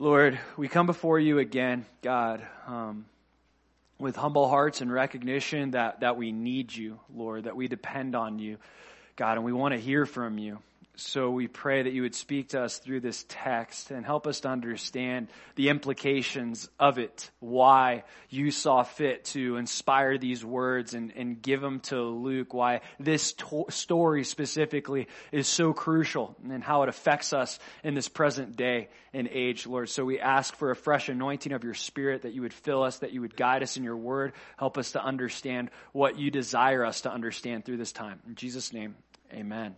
Lord, we come before you again, God, um, with humble hearts and recognition that, that we need you, Lord, that we depend on you, God, and we want to hear from you. So we pray that you would speak to us through this text and help us to understand the implications of it, why you saw fit to inspire these words and, and give them to Luke, why this to- story specifically is so crucial and how it affects us in this present day and age, Lord. So we ask for a fresh anointing of your spirit that you would fill us, that you would guide us in your word, help us to understand what you desire us to understand through this time. In Jesus' name, amen.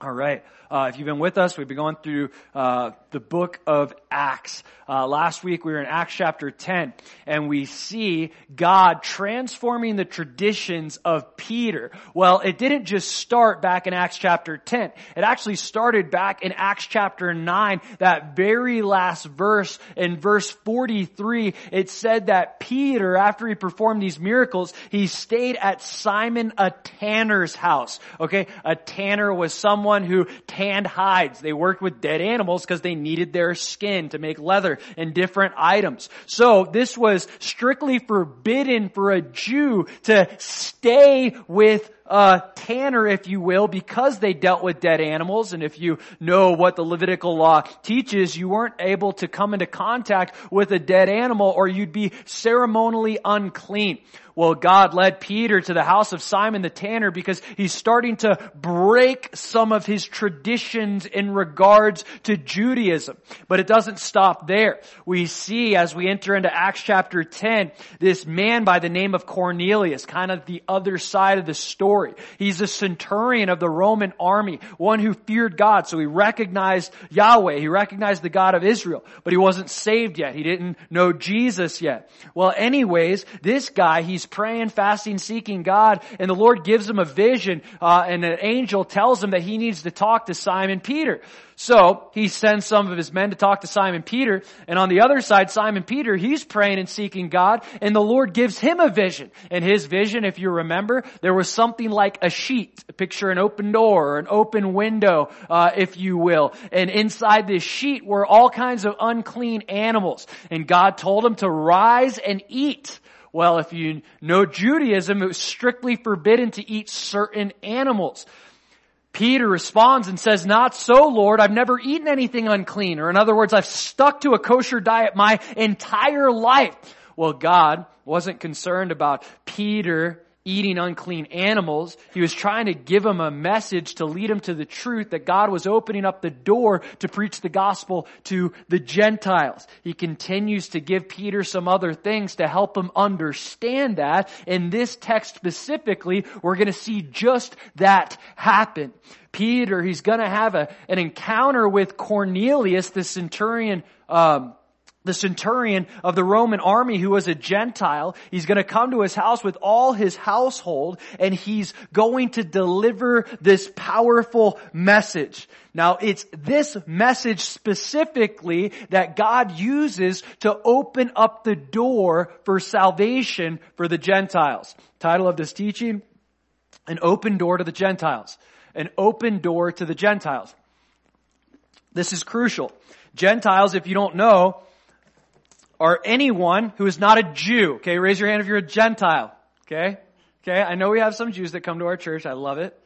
All right. Uh, if you've been with us, we've been going through uh, the book of Acts. Uh, last week we were in Acts chapter 10, and we see God transforming the traditions of Peter. Well, it didn't just start back in Acts chapter 10. It actually started back in Acts chapter 9, that very last verse. In verse 43, it said that Peter, after he performed these miracles, he stayed at Simon a tanner's house. Okay? A tanner was someone someone who tanned hides. They worked with dead animals because they needed their skin to make leather and different items. So this was strictly forbidden for a Jew to stay with a tanner, if you will, because they dealt with dead animals. And if you know what the Levitical law teaches, you weren't able to come into contact with a dead animal or you'd be ceremonially unclean. Well, God led Peter to the house of Simon the tanner because he's starting to break some of his traditions in regards to Judaism. But it doesn't stop there. We see as we enter into Acts chapter 10, this man by the name of Cornelius, kind of the other side of the story. He's a centurion of the Roman army, one who feared God. So he recognized Yahweh. He recognized the God of Israel, but he wasn't saved yet. He didn't know Jesus yet. Well, anyways, this guy, he's praying, fasting, seeking God, and the Lord gives him a vision, uh, and an angel tells him that he needs to talk to Simon Peter. So he sends some of his men to talk to Simon Peter, and on the other side, Simon Peter, he's praying and seeking God, and the Lord gives him a vision. And his vision, if you remember, there was something like a sheet, picture an open door, or an open window, uh, if you will. And inside this sheet were all kinds of unclean animals. And God told him to rise and eat. Well, if you know Judaism, it was strictly forbidden to eat certain animals. Peter responds and says, not so, Lord. I've never eaten anything unclean. Or in other words, I've stuck to a kosher diet my entire life. Well, God wasn't concerned about Peter eating unclean animals. He was trying to give him a message to lead him to the truth that God was opening up the door to preach the gospel to the Gentiles. He continues to give Peter some other things to help him understand that. In this text specifically, we're going to see just that happen. Peter, he's going to have a, an encounter with Cornelius, the centurion, um, the centurion of the Roman army who was a Gentile. He's going to come to his house with all his household and he's going to deliver this powerful message. Now it's this message specifically that God uses to open up the door for salvation for the Gentiles. Title of this teaching, an open door to the Gentiles. An open door to the Gentiles. This is crucial. Gentiles, if you don't know, are anyone who is not a Jew. Okay, raise your hand if you're a Gentile. Okay? Okay, I know we have some Jews that come to our church. I love it.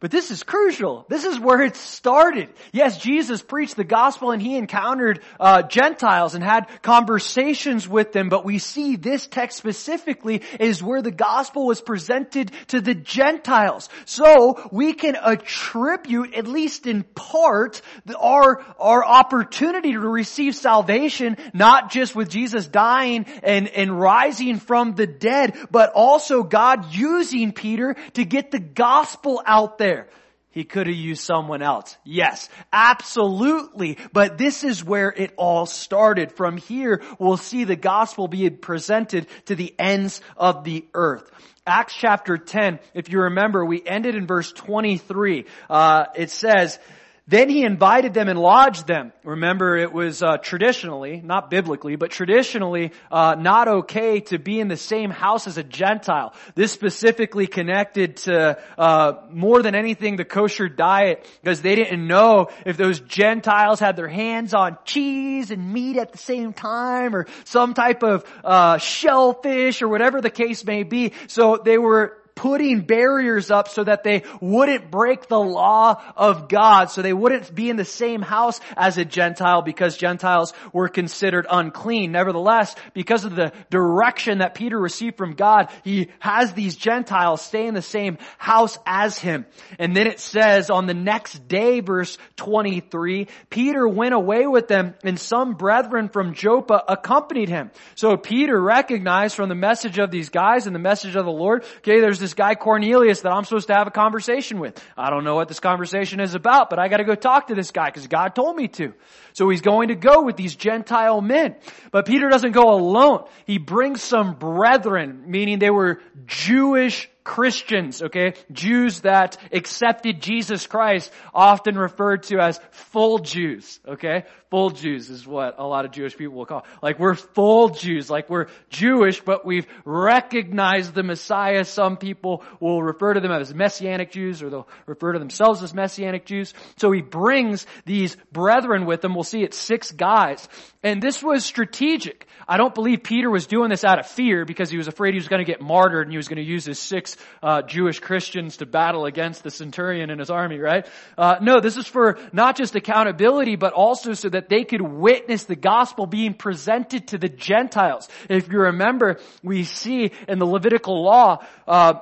But this is crucial. This is where it started. Yes, Jesus preached the gospel and he encountered uh, Gentiles and had conversations with them. But we see this text specifically is where the gospel was presented to the Gentiles. So we can attribute, at least in part, our our opportunity to receive salvation, not just with Jesus dying and and rising from the dead, but also God using Peter to get the gospel out there there. He could have used someone else. Yes, absolutely. But this is where it all started. From here, we'll see the gospel being presented to the ends of the earth. Acts chapter 10, if you remember, we ended in verse 23. Uh, it says, Then he invited them and lodged them. Remember, it was uh, traditionally, not biblically, but traditionally uh, not okay to be in the same house as a Gentile. This specifically connected to uh, more than anything the kosher diet, because they didn't know if those Gentiles had their hands on cheese and meat at the same time, or some type of uh, shellfish, or whatever the case may be. So they were putting barriers up so that they wouldn't break the law of God, so they wouldn't be in the same house as a Gentile because Gentiles were considered unclean. Nevertheless, because of the direction that Peter received from God, he has these Gentiles stay in the same house as him. And then it says on the next day, verse 23, Peter went away with them and some brethren from Joppa accompanied him. So Peter recognized from the message of these guys and the message of the Lord, okay, there's this this guy Cornelius that I'm supposed to have a conversation with. I don't know what this conversation is about, but I gotta go talk to this guy because God told me to. So he's going to go with these Gentile men. But Peter doesn't go alone. He brings some brethren, meaning they were Jewish Christians, okay? Jews that accepted Jesus Christ, often referred to as full Jews, okay? Full Jews is what a lot of Jewish people will call. Like we're full Jews, like we're Jewish, but we've recognized the Messiah. Some people will refer to them as Messianic Jews, or they'll refer to themselves as Messianic Jews. So he brings these brethren with him. We'll see it's six guys. And this was strategic. I don't believe Peter was doing this out of fear because he was afraid he was going to get martyred and he was going to use his six uh, Jewish Christians to battle against the centurion and his army, right? Uh, no, this is for not just accountability, but also so that they could witness the gospel being presented to the Gentiles. If you remember, we see in the Levitical law, uh,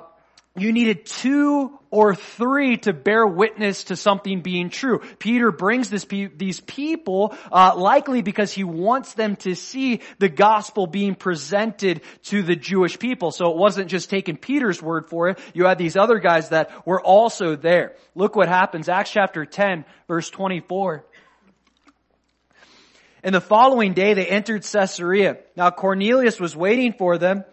you needed two or three to bear witness to something being true. Peter brings this these people uh, likely because he wants them to see the gospel being presented to the Jewish people. So it wasn't just taking Peter's word for it. You had these other guys that were also there. Look what happens. Acts chapter 10 verse 24. And the following day they entered Caesarea. Now Cornelius was waiting for them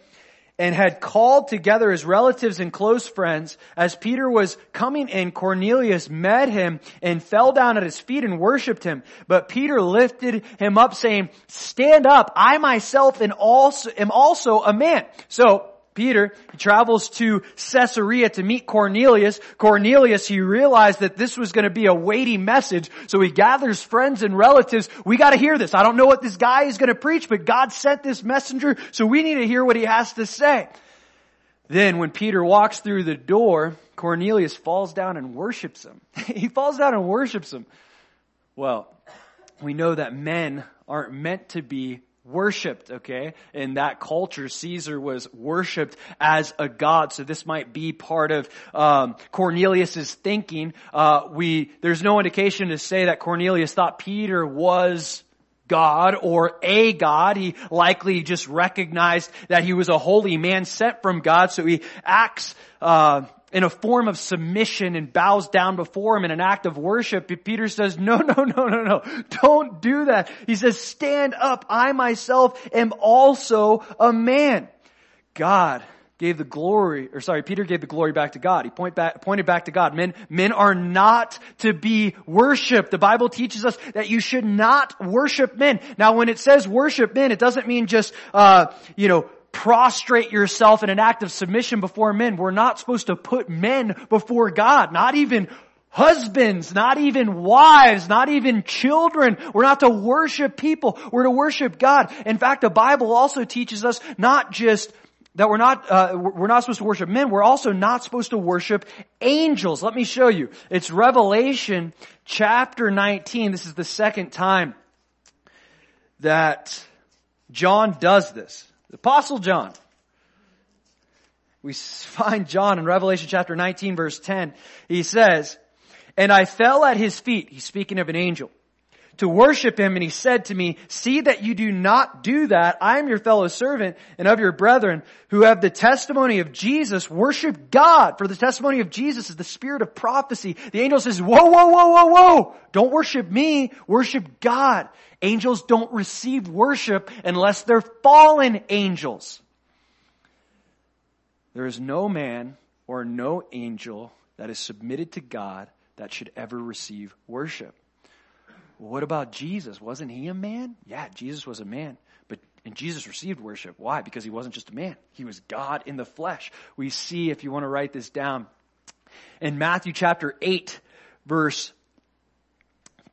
and had called together his relatives and close friends. As Peter was coming in, Cornelius met him and fell down at his feet and worshiped him. But Peter lifted him up saying, stand up, I myself am also, am also a man. So, Peter, he travels to Caesarea to meet Cornelius. Cornelius, he realized that this was going to be a weighty message, so he gathers friends and relatives. We gotta hear this. I don't know what this guy is going to preach, but God sent this messenger, so we need to hear what he has to say. Then when Peter walks through the door, Cornelius falls down and worships him. he falls down and worships him. Well, we know that men aren't meant to be worshipped, okay? In that culture, Caesar was worshipped as a god. So this might be part of um, Cornelius's thinking. Uh, we there's no indication to say that Cornelius thought Peter was God or a God. He likely just recognized that he was a holy man sent from God. So he acts. Uh, in a form of submission and bows down before him in an act of worship. Peter says, no, no, no, no, no. Don't do that. He says, stand up. I myself am also a man. God gave the glory, or sorry, Peter gave the glory back to God. He point back, pointed back to God. Men, men are not to be worshiped. The Bible teaches us that you should not worship men. Now when it says worship men, it doesn't mean just, uh, you know, prostrate yourself in an act of submission before men. We're not supposed to put men before God, not even husbands, not even wives, not even children. We're not to worship people. We're to worship God. In fact, the Bible also teaches us not just that we're not uh, we're not supposed to worship men. We're also not supposed to worship angels. Let me show you. It's Revelation chapter 19. This is the second time that John does this. The Apostle John. We find John in Revelation chapter 19 verse 10. He says, And I fell at his feet, he's speaking of an angel, to worship him, and he said to me, See that you do not do that. I am your fellow servant and of your brethren who have the testimony of Jesus. Worship God, for the testimony of Jesus is the spirit of prophecy. The angel says, Whoa, whoa, whoa, whoa, whoa! Don't worship me, worship God. Angels don't receive worship unless they're fallen angels. There is no man or no angel that is submitted to God that should ever receive worship. What about Jesus? Wasn't he a man? Yeah, Jesus was a man. But and Jesus received worship. Why? Because he wasn't just a man. He was God in the flesh. We see, if you want to write this down, in Matthew chapter 8, verse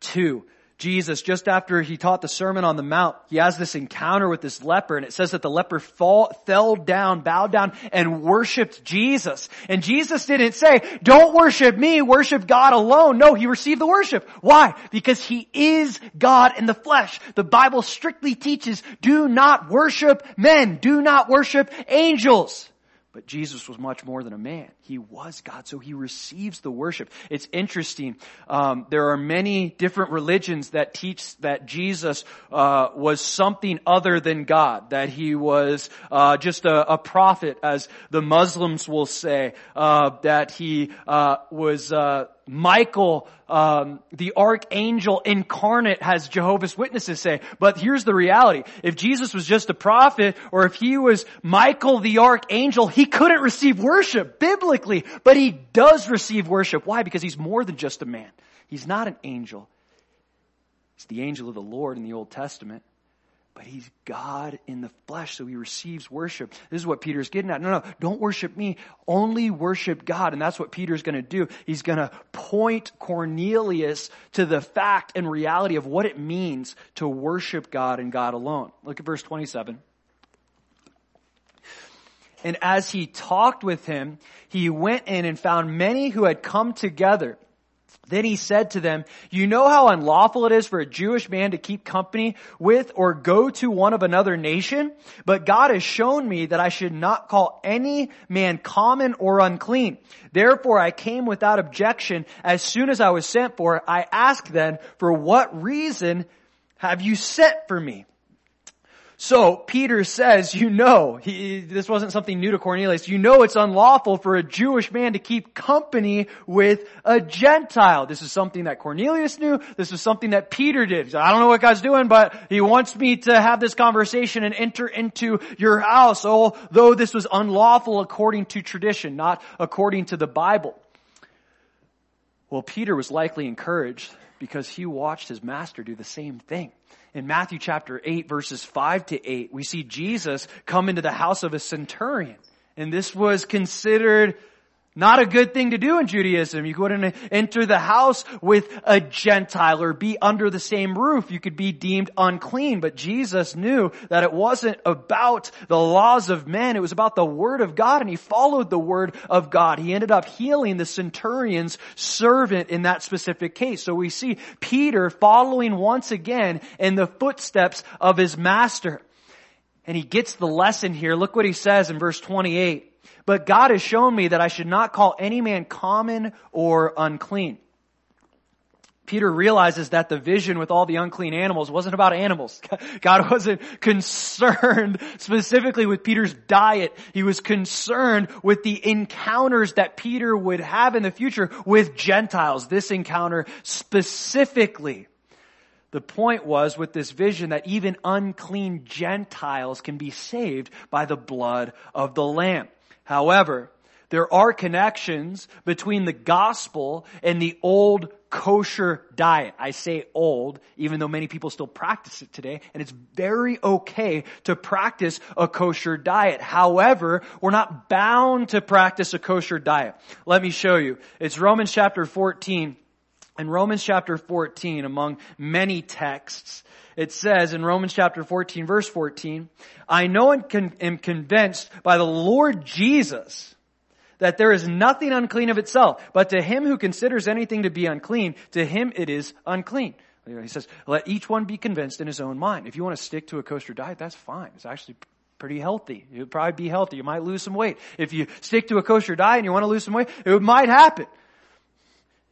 2. Jesus, just after he taught the Sermon on the Mount, he has this encounter with this leper and it says that the leper fall, fell down, bowed down and worshiped Jesus. And Jesus didn't say, don't worship me, worship God alone. No, he received the worship. Why? Because he is God in the flesh. The Bible strictly teaches, do not worship men, do not worship angels. But Jesus was much more than a man. He was God, so he receives the worship. It's interesting. Um, there are many different religions that teach that Jesus uh, was something other than God, that he was uh, just a, a, prophet, as the Muslims will say, uh, that he uh, was uh, Michael, um, the archangel incarnate, has Jehovah's Witnesses say. But here's the reality: if Jesus was just a prophet, or if he was Michael the archangel, he couldn't receive worship biblically. But he does receive worship. Why? Because he's more than just a man. He's not an angel. He's the angel of the Lord in the Old Testament but he's God in the flesh, so he receives worship. This is what Peter's getting at. No, no, don't worship me. Only worship God. And that's what Peter's gonna do. He's gonna point Cornelius to the fact and reality of what it means to worship God and God alone. Look at verse 27. And as he talked with him, he went in and found many who had come together then he said to them, you know how unlawful it is for a Jewish man to keep company with or go to one of another nation? But God has shown me that I should not call any man common or unclean. Therefore I came without objection as soon as I was sent for. I asked then, for what reason have you sent for me? So Peter says, you know, he, this wasn't something new to Cornelius. You know it's unlawful for a Jewish man to keep company with a Gentile. This is something that Cornelius knew. This is something that Peter did. I don't know what God's doing, but he wants me to have this conversation and enter into your house, although this was unlawful according to tradition, not according to the Bible. Well, Peter was likely encouraged because he watched his master do the same thing in Matthew chapter 8 verses 5 to 8, we see Jesus come into the house of a centurion. And this was considered not a good thing to do in Judaism. You couldn't enter the house with a Gentile or be under the same roof. You could be deemed unclean. But Jesus knew that it wasn't about the laws of men. It was about the Word of God and He followed the Word of God. He ended up healing the centurion's servant in that specific case. So we see Peter following once again in the footsteps of his master. And he gets the lesson here. Look what he says in verse 28. But God has shown me that I should not call any man common or unclean. Peter realizes that the vision with all the unclean animals wasn't about animals. God wasn't concerned specifically with Peter's diet. He was concerned with the encounters that Peter would have in the future with Gentiles. This encounter specifically. The point was with this vision that even unclean Gentiles can be saved by the blood of the Lamb. However, there are connections between the gospel and the old kosher diet. I say old, even though many people still practice it today, and it's very okay to practice a kosher diet. However, we're not bound to practice a kosher diet. Let me show you. It's Romans chapter 14. In Romans chapter 14, among many texts, it says in Romans chapter 14 verse 14, I know and con- am convinced by the Lord Jesus that there is nothing unclean of itself, but to him who considers anything to be unclean, to him it is unclean. He says, let each one be convinced in his own mind. If you want to stick to a kosher diet, that's fine. It's actually pretty healthy. You'd probably be healthy. You might lose some weight. If you stick to a kosher diet and you want to lose some weight, it might happen.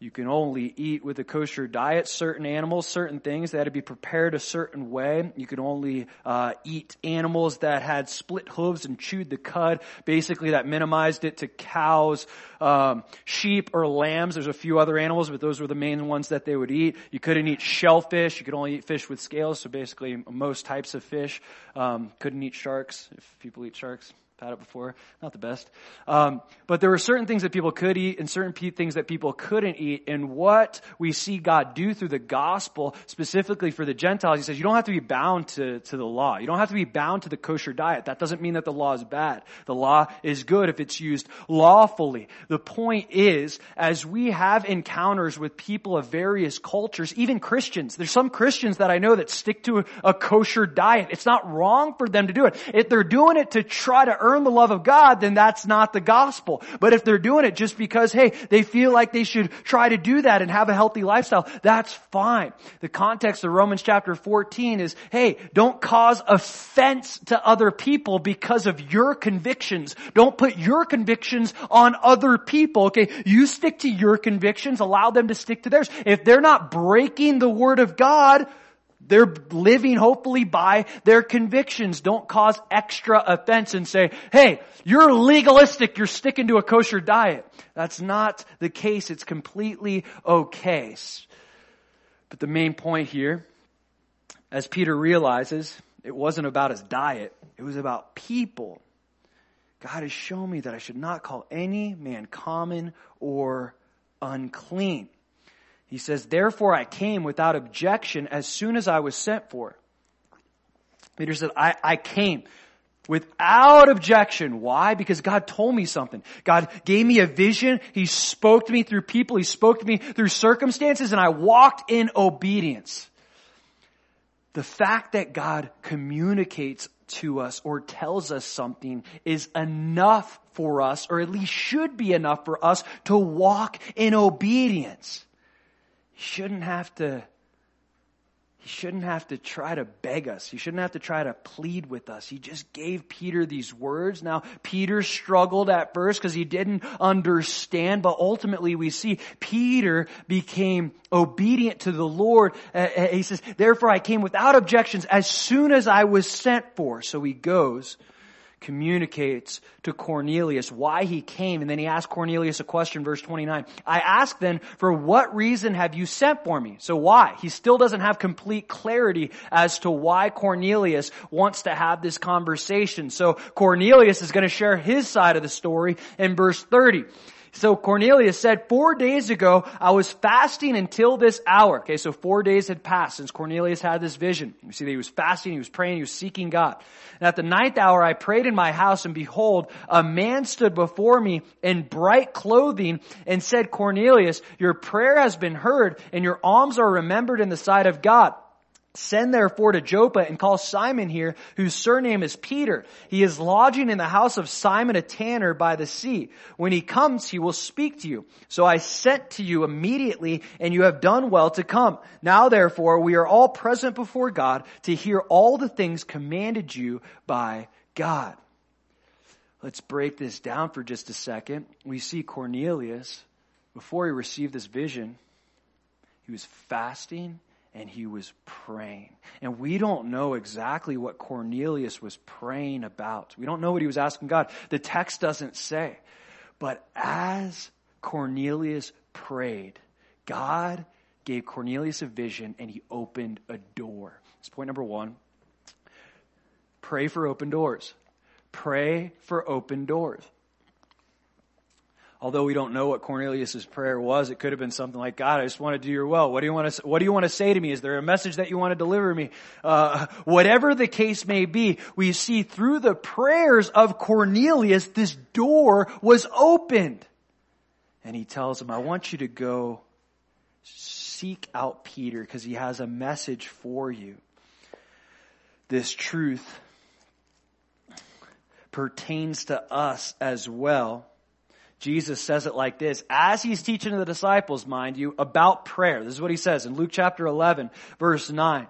You can only eat with a kosher diet certain animals, certain things that had to be prepared a certain way. You could only uh, eat animals that had split hooves and chewed the cud. Basically, that minimized it to cows, um, sheep, or lambs. There's a few other animals, but those were the main ones that they would eat. You couldn't eat shellfish. You could only eat fish with scales. So basically, most types of fish. Um, couldn't eat sharks if people eat sharks had it before. Not the best. Um, but there were certain things that people could eat and certain things that people couldn't eat. And what we see God do through the gospel, specifically for the Gentiles, He says you don't have to be bound to, to the law. You don't have to be bound to the kosher diet. That doesn't mean that the law is bad. The law is good if it's used lawfully. The point is, as we have encounters with people of various cultures, even Christians, there's some Christians that I know that stick to a, a kosher diet. It's not wrong for them to do it. If they're doing it to try to earn the love of God, then that's not the gospel. But if they're doing it just because, hey, they feel like they should try to do that and have a healthy lifestyle, that's fine. The context of Romans chapter 14 is, hey, don't cause offense to other people because of your convictions. Don't put your convictions on other people, okay? You stick to your convictions, allow them to stick to theirs. If they're not breaking the word of God, they're living hopefully by their convictions. Don't cause extra offense and say, hey, you're legalistic, you're sticking to a kosher diet. That's not the case. It's completely okay. But the main point here, as Peter realizes, it wasn't about his diet. It was about people. God has shown me that I should not call any man common or unclean. He says, therefore I came without objection as soon as I was sent for. Peter said, I, I came without objection. Why? Because God told me something. God gave me a vision. He spoke to me through people. He spoke to me through circumstances and I walked in obedience. The fact that God communicates to us or tells us something is enough for us, or at least should be enough for us to walk in obedience. He shouldn't have to he shouldn't have to try to beg us. He shouldn't have to try to plead with us. He just gave Peter these words. Now, Peter struggled at first because he didn't understand, but ultimately we see Peter became obedient to the Lord. Uh, he says, therefore I came without objections as soon as I was sent for. So he goes communicates to Cornelius why he came. And then he asks Cornelius a question, verse 29. I ask then, for what reason have you sent for me? So why? He still doesn't have complete clarity as to why Cornelius wants to have this conversation. So Cornelius is going to share his side of the story in verse 30. So Cornelius said, four days ago, I was fasting until this hour. Okay, so four days had passed since Cornelius had this vision. You see that he was fasting, he was praying, he was seeking God. And at the ninth hour, I prayed in my house and behold, a man stood before me in bright clothing and said, Cornelius, your prayer has been heard and your alms are remembered in the sight of God. Send therefore to Joppa and call Simon here, whose surname is Peter. He is lodging in the house of Simon a tanner by the sea. When he comes, he will speak to you. So I sent to you immediately, and you have done well to come. Now therefore, we are all present before God to hear all the things commanded you by God. Let's break this down for just a second. We see Cornelius, before he received this vision, he was fasting and he was praying. And we don't know exactly what Cornelius was praying about. We don't know what he was asking God. The text doesn't say. But as Cornelius prayed, God gave Cornelius a vision and he opened a door. That's point number one. Pray for open doors. Pray for open doors although we don't know what Cornelius's prayer was, it could have been something like, God, I just want to do your will. What do you want to, what do you want to say to me? Is there a message that you want to deliver me? Uh, whatever the case may be, we see through the prayers of Cornelius, this door was opened. And he tells him, I want you to go seek out Peter because he has a message for you. This truth pertains to us as well Jesus says it like this, as he's teaching the disciples, mind you, about prayer. This is what he says in Luke chapter 11, verse 9.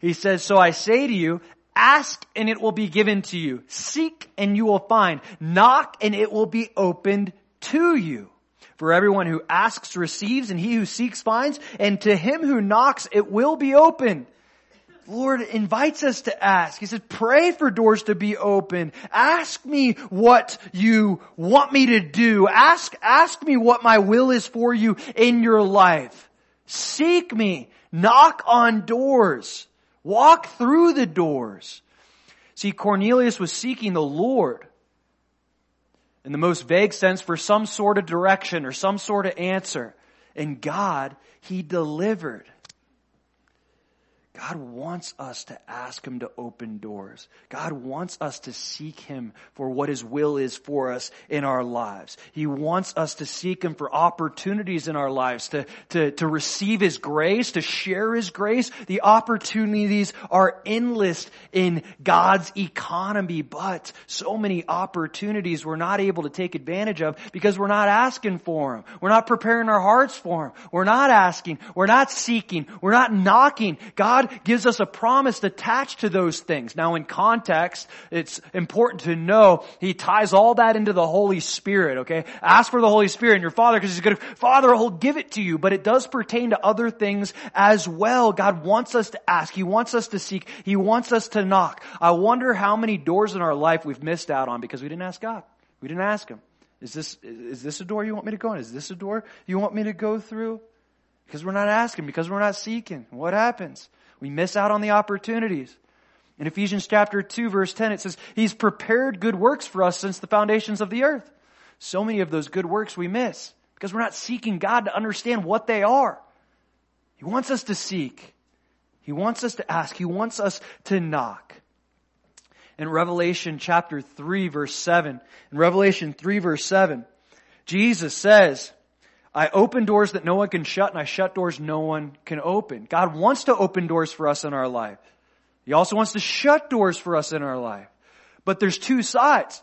He says, So I say to you, ask and it will be given to you. Seek and you will find. Knock and it will be opened to you. For everyone who asks receives and he who seeks finds and to him who knocks it will be opened. Lord invites us to ask. He says, pray for doors to be open. Ask me what you want me to do. Ask, ask me what my will is for you in your life. Seek me. Knock on doors. Walk through the doors. See, Cornelius was seeking the Lord, in the most vague sense for some sort of direction or some sort of answer. And God, He delivered. God wants us to ask Him to open doors. God wants us to seek Him for what His will is for us in our lives. He wants us to seek Him for opportunities in our lives, to, to, to receive His grace, to share His grace. The opportunities are endless in God's economy, but so many opportunities we're not able to take advantage of because we're not asking for them. We're not preparing our hearts for them. We're not asking. We're not seeking. We're not knocking. God gives us a promise attached to those things. Now in context, it's important to know He ties all that into the Holy Spirit, okay? Ask for the Holy Spirit and your Father because He's going to, Father, He'll give it to you, but it does pertain to other things as well. God wants us to ask. He wants us to seek. He wants us to knock. I wonder how many doors in our life we've missed out on because we didn't ask God. We didn't ask Him. Is this, is this a door you want me to go in? Is this a door you want me to go through? Because we're not asking, because we're not seeking. What happens? We miss out on the opportunities. In Ephesians chapter 2 verse 10 it says, He's prepared good works for us since the foundations of the earth. So many of those good works we miss because we're not seeking God to understand what they are. He wants us to seek. He wants us to ask. He wants us to knock. In Revelation chapter 3 verse 7, in Revelation 3 verse 7, Jesus says, I open doors that no one can shut and I shut doors no one can open. God wants to open doors for us in our life. He also wants to shut doors for us in our life. But there's two sides.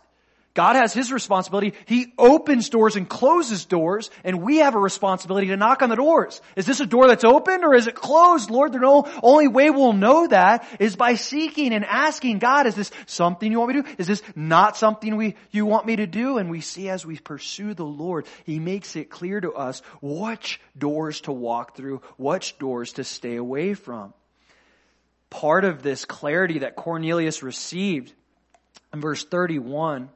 God has His responsibility. He opens doors and closes doors, and we have a responsibility to knock on the doors. Is this a door that's open or is it closed? Lord, the only way we'll know that is by seeking and asking God, is this something you want me to do? Is this not something we, you want me to do? And we see as we pursue the Lord, He makes it clear to us which doors to walk through, which doors to stay away from. Part of this clarity that Cornelius received in verse 31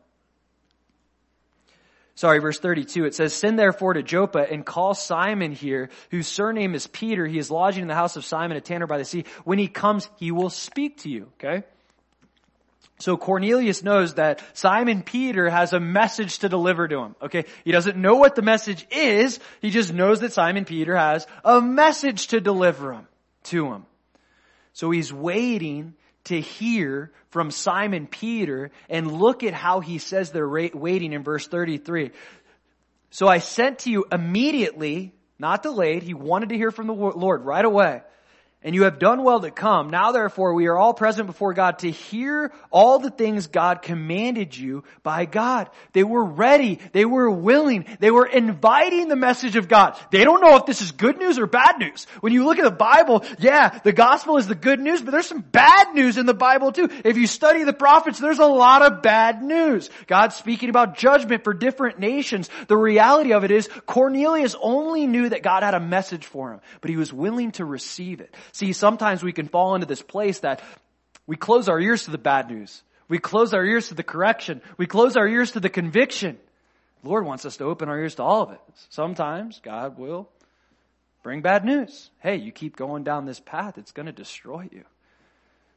sorry, verse 32, it says, Send therefore to Joppa and call Simon here, whose surname is Peter. He is lodging in the house of Simon a tanner by the sea. When he comes, he will speak to you. Okay? So Cornelius knows that Simon Peter has a message to deliver to him. Okay? He doesn't know what the message is. He just knows that Simon Peter has a message to deliver him, to him. So he's waiting to hear from Simon Peter and look at how he says they're waiting in verse 33. So I sent to you immediately, not delayed. He wanted to hear from the Lord right away and you have done well to come. Now therefore we are all present before God to hear all the things God commanded you by God. They were ready. They were willing. They were inviting the message of God. They don't know if this is good news or bad news. When you look at the Bible, yeah, the gospel is the good news, but there's some bad news in the Bible too. If you study the prophets, there's a lot of bad news. God's speaking about judgment for different nations. The reality of it is Cornelius only knew that God had a message for him, but he was willing to receive it. See, sometimes we can fall into this place that we close our ears to the bad news. We close our ears to the correction. We close our ears to the conviction. The Lord wants us to open our ears to all of it. Sometimes God will bring bad news. Hey, you keep going down this path, it's going to destroy you.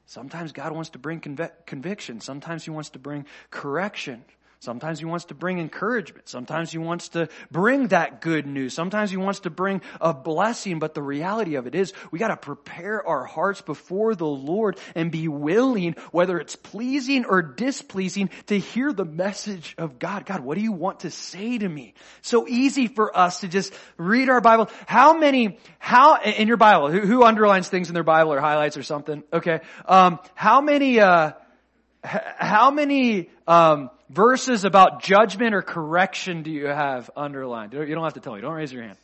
Sometimes God wants to bring conv- conviction. Sometimes He wants to bring correction. Sometimes he wants to bring encouragement. Sometimes he wants to bring that good news. Sometimes he wants to bring a blessing. But the reality of it is we got to prepare our hearts before the Lord and be willing, whether it's pleasing or displeasing, to hear the message of God. God, what do you want to say to me? So easy for us to just read our Bible. How many, how, in your Bible, who, who underlines things in their Bible or highlights or something? Okay. Um, how many, uh, how many, um, verses about judgment or correction do you have underlined? You don't have to tell me. Don't raise your hand.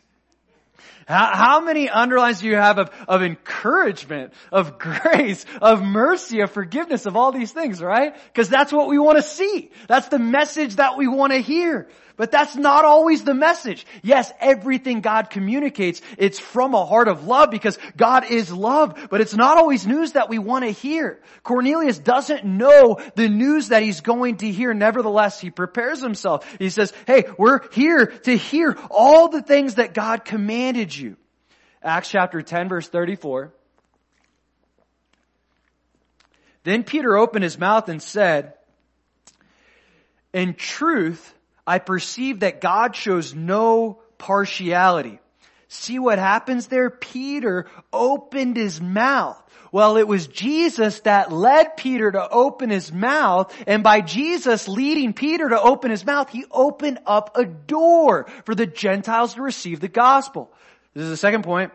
How, how, many underlines do you have of, of encouragement, of grace, of mercy, of forgiveness, of all these things, right? Because that's what we want to see. That's the message that we want to hear. But that's not always the message. Yes, everything God communicates, it's from a heart of love because God is love, but it's not always news that we want to hear. Cornelius doesn't know the news that he's going to hear. Nevertheless, he prepares himself. He says, hey, we're here to hear all the things that God commanded you. Acts chapter 10 verse 34. Then Peter opened his mouth and said, in truth, I perceive that God shows no partiality. See what happens there? Peter opened his mouth. Well, it was Jesus that led Peter to open his mouth, and by Jesus leading Peter to open his mouth, he opened up a door for the Gentiles to receive the gospel. This is the second point.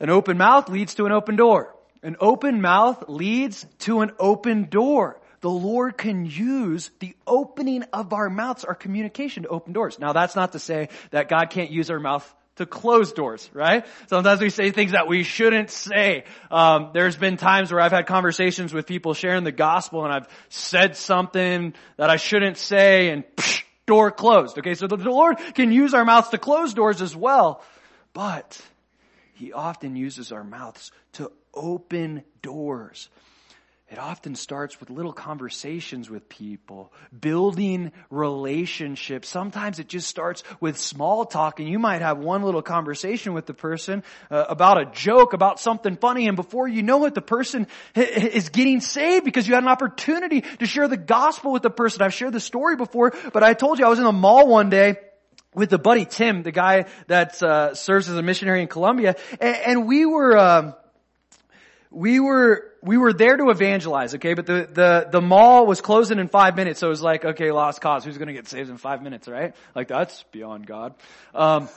An open mouth leads to an open door. An open mouth leads to an open door. The Lord can use the opening of our mouths, our communication to open doors. Now that's not to say that God can't use our mouth to close doors, right? Sometimes we say things that we shouldn't say. Um, there's been times where I've had conversations with people sharing the gospel and I've said something that I shouldn't say and psh, door closed. Okay, so the, the Lord can use our mouths to close doors as well, but He often uses our mouths to open doors. It often starts with little conversations with people, building relationships. Sometimes it just starts with small talk and you might have one little conversation with the person uh, about a joke, about something funny and before you know it, the person is getting saved because you had an opportunity to share the gospel with the person. I've shared the story before, but I told you I was in the mall one day with the buddy Tim, the guy that uh, serves as a missionary in Colombia, and, and we were, um, we were we were there to evangelize, okay, but the, the, the mall was closing in five minutes, so it was like, okay, lost cause, who's gonna get saved in five minutes, right? Like that's beyond God. Um,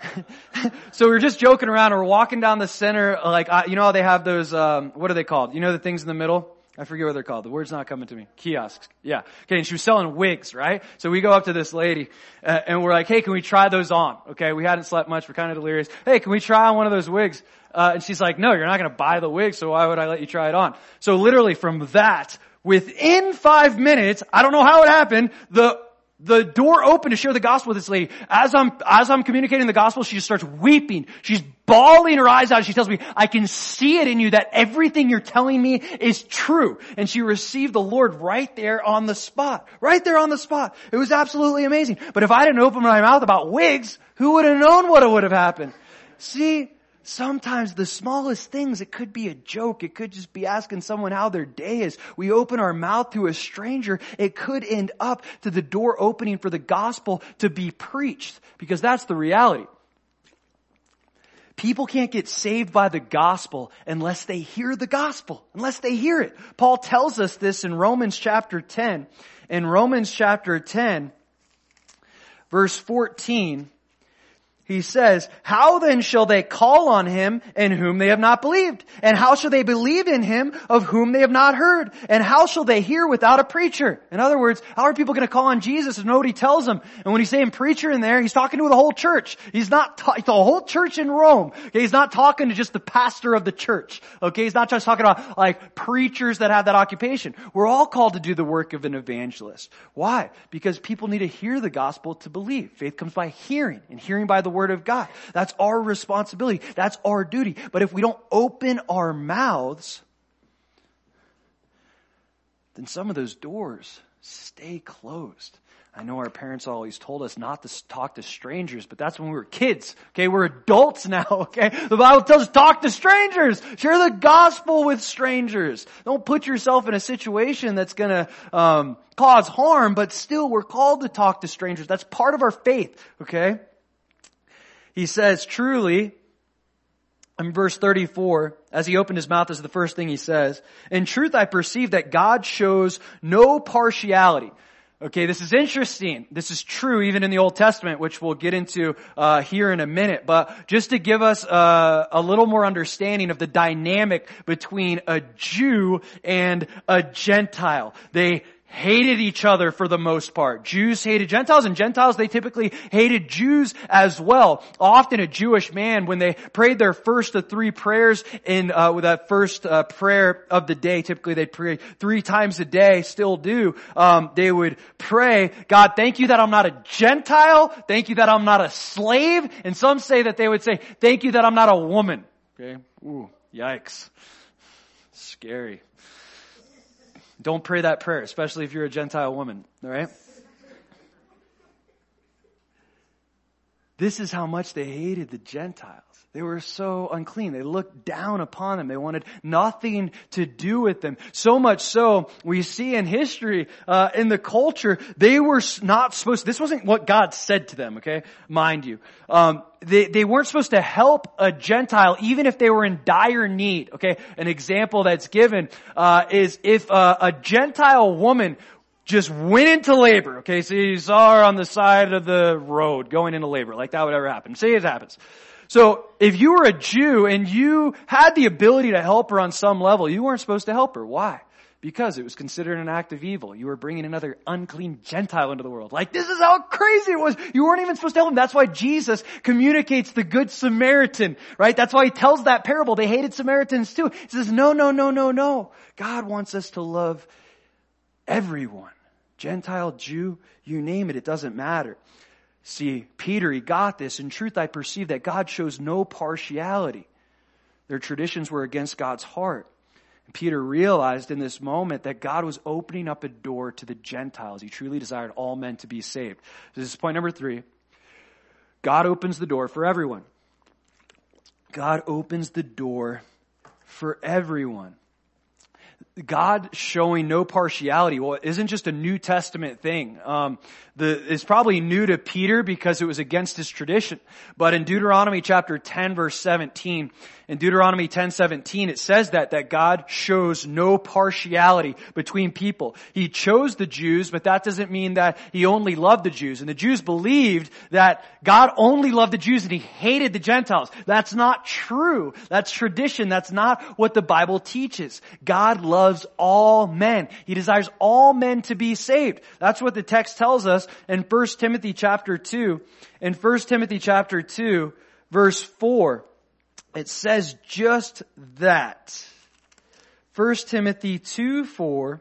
so we were just joking around, we're walking down the center, like, you know how they have those, um, what are they called? You know the things in the middle? I forget what they're called. The word's not coming to me. Kiosks. Yeah. Okay. And she was selling wigs, right? So we go up to this lady uh, and we're like, hey, can we try those on? Okay. We hadn't slept much. We're kind of delirious. Hey, can we try on one of those wigs? Uh, and she's like, no, you're not going to buy the wig. So why would I let you try it on? So literally from that, within five minutes, I don't know how it happened, the the door open to share the gospel with this lady. As I'm, as I'm communicating the gospel, she just starts weeping. She's bawling her eyes out. She tells me, I can see it in you that everything you're telling me is true. And she received the Lord right there on the spot. Right there on the spot. It was absolutely amazing. But if I didn't open my mouth about wigs, who would have known what would have happened? See, Sometimes the smallest things, it could be a joke. It could just be asking someone how their day is. We open our mouth to a stranger. It could end up to the door opening for the gospel to be preached because that's the reality. People can't get saved by the gospel unless they hear the gospel, unless they hear it. Paul tells us this in Romans chapter 10. In Romans chapter 10, verse 14, he says, how then shall they call on him in whom they have not believed? And how shall they believe in him of whom they have not heard? And how shall they hear without a preacher? In other words, how are people going to call on Jesus if nobody tells them? And when he's saying preacher in there, he's talking to the whole church. He's not, ta- the whole church in Rome. Okay, he's not talking to just the pastor of the church. Okay, he's not just talking about like preachers that have that occupation. We're all called to do the work of an evangelist. Why? Because people need to hear the gospel to believe. Faith comes by hearing and hearing by the word Word of God. That's our responsibility. That's our duty. But if we don't open our mouths, then some of those doors stay closed. I know our parents always told us not to talk to strangers, but that's when we were kids. Okay, we're adults now. Okay, the Bible tells us talk to strangers. Share the gospel with strangers. Don't put yourself in a situation that's going to um, cause harm, but still, we're called to talk to strangers. That's part of our faith. Okay. He says, truly, in verse 34, as he opened his mouth, this is the first thing he says, in truth I perceive that God shows no partiality. Okay, this is interesting. This is true even in the Old Testament, which we'll get into uh, here in a minute. But just to give us uh, a little more understanding of the dynamic between a Jew and a Gentile, they hated each other for the most part. Jews hated Gentiles and Gentiles, they typically hated Jews as well. Often a Jewish man, when they prayed their first of three prayers in, uh, with that first uh, prayer of the day, typically they'd pray three times a day, still do, um, they would pray, God, thank you that I'm not a Gentile, thank you that I'm not a slave, and some say that they would say, thank you that I'm not a woman. Okay? Ooh, yikes. Scary. Don't pray that prayer, especially if you're a Gentile woman, all right? This is how much they hated the Gentiles. They were so unclean. They looked down upon them. They wanted nothing to do with them. So much so, we see in history, uh, in the culture, they were not supposed. This wasn't what God said to them. Okay, mind you, um, they they weren't supposed to help a Gentile even if they were in dire need. Okay, an example that's given uh, is if uh, a Gentile woman just went into labor. Okay, so you saw her on the side of the road going into labor, like that would ever happen. Say it happens. So if you were a Jew and you had the ability to help her on some level, you weren't supposed to help her. Why? Because it was considered an act of evil. You were bringing another unclean Gentile into the world. Like, this is how crazy it was. You weren't even supposed to help him. That's why Jesus communicates the Good Samaritan, right? That's why he tells that parable. They hated Samaritans too. He says, no, no, no, no, no. God wants us to love everyone. Gentile, Jew, you name it, it doesn't matter. See, Peter, he got this. In truth, I perceive that God shows no partiality. Their traditions were against God's heart. And Peter realized in this moment that God was opening up a door to the Gentiles. He truly desired all men to be saved. This is point number three. God opens the door for everyone. God opens the door for everyone. God showing no partiality. Well, it isn't just a New Testament thing. Um, the, it's probably new to Peter because it was against his tradition. But in Deuteronomy chapter 10 verse 17, in Deuteronomy 10, 17, it says that, that God shows no partiality between people. He chose the Jews, but that doesn't mean that He only loved the Jews. And the Jews believed that God only loved the Jews and He hated the Gentiles. That's not true. That's tradition. That's not what the Bible teaches. God loves all men. He desires all men to be saved. That's what the text tells us in 1 Timothy chapter 2. In 1 Timothy chapter 2, verse 4, it says just that. 1 Timothy 2, 4,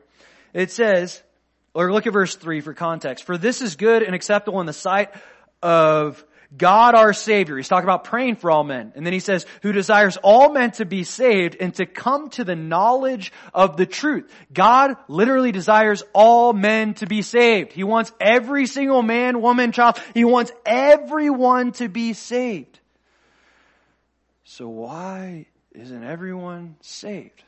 it says, or look at verse 3 for context. For this is good and acceptable in the sight of God our Savior. He's talking about praying for all men. And then he says, who desires all men to be saved and to come to the knowledge of the truth. God literally desires all men to be saved. He wants every single man, woman, child. He wants everyone to be saved. So why isn't everyone saved?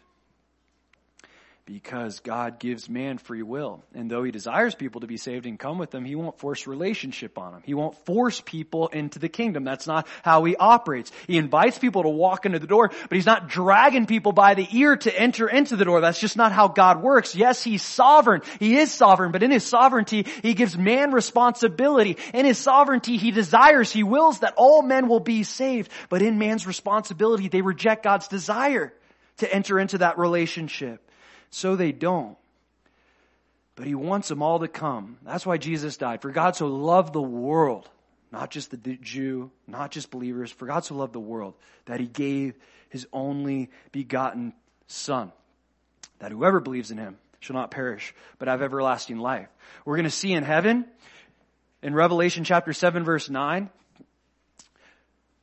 Because God gives man free will. And though he desires people to be saved and come with him, he won't force relationship on them. He won't force people into the kingdom. That's not how he operates. He invites people to walk into the door, but he's not dragging people by the ear to enter into the door. That's just not how God works. Yes, he's sovereign. He is sovereign, but in his sovereignty, he gives man responsibility. In his sovereignty, he desires, he wills that all men will be saved. But in man's responsibility, they reject God's desire to enter into that relationship so they don't. But he wants them all to come. That's why Jesus died. For God so loved the world, not just the Jew, not just believers, for God so loved the world that he gave his only begotten Son, that whoever believes in him shall not perish, but have everlasting life. We're going to see in heaven, in Revelation chapter 7 verse 9,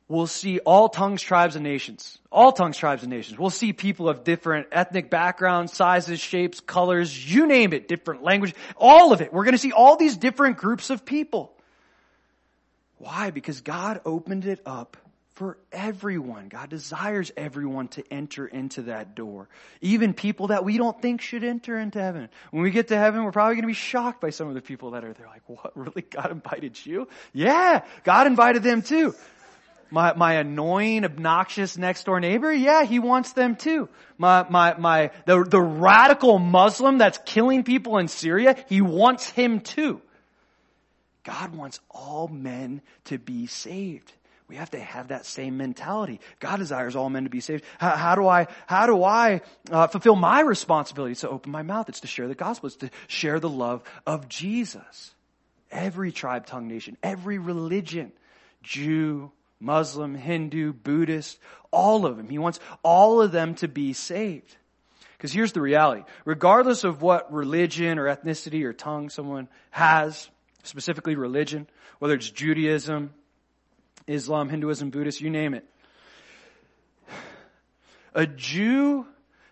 we'll see all tongues, tribes, and nations. All tongues, tribes, and nations. We'll see people of different ethnic backgrounds, sizes, shapes, colors, you name it, different language, all of it. We're going to see all these different groups of people. Why? Because God opened it up for everyone. God desires everyone to enter into that door. Even people that we don't think should enter into heaven. When we get to heaven, we're probably going to be shocked by some of the people that are there. Like, what? Really? God invited you? Yeah, God invited them too. My, my annoying, obnoxious next door neighbor? Yeah, he wants them too. My, my, my, the, the radical Muslim that's killing people in Syria, he wants him too. God wants all men to be saved. We have to have that same mentality. God desires all men to be saved. How, how do I, how do I uh, fulfill my responsibility? It's to open my mouth. It's to share the gospel. It's to share the love of Jesus. Every tribe, tongue, nation, every religion, Jew, Muslim, Hindu, Buddhist, all of them. He wants all of them to be saved. Because here's the reality. Regardless of what religion or ethnicity or tongue someone has, specifically religion, whether it's Judaism, Islam, Hinduism, Buddhist, you name it. A Jew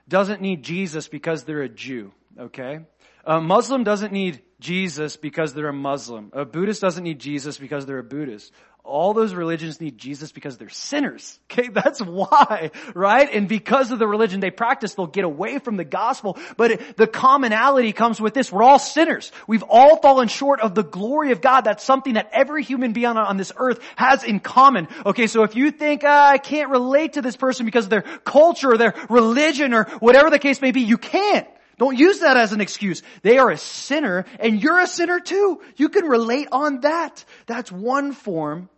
doesn't need Jesus because they're a Jew, okay? A Muslim doesn't need Jesus because they're a Muslim. A Buddhist doesn't need Jesus because they're a Buddhist all those religions need Jesus because they're sinners. Okay, that's why, right? And because of the religion they practice, they'll get away from the gospel. But the commonality comes with this. We're all sinners. We've all fallen short of the glory of God. That's something that every human being on, on this earth has in common. Okay, so if you think, uh, I can't relate to this person because of their culture or their religion or whatever the case may be, you can't. Don't use that as an excuse. They are a sinner and you're a sinner too. You can relate on that. That's one form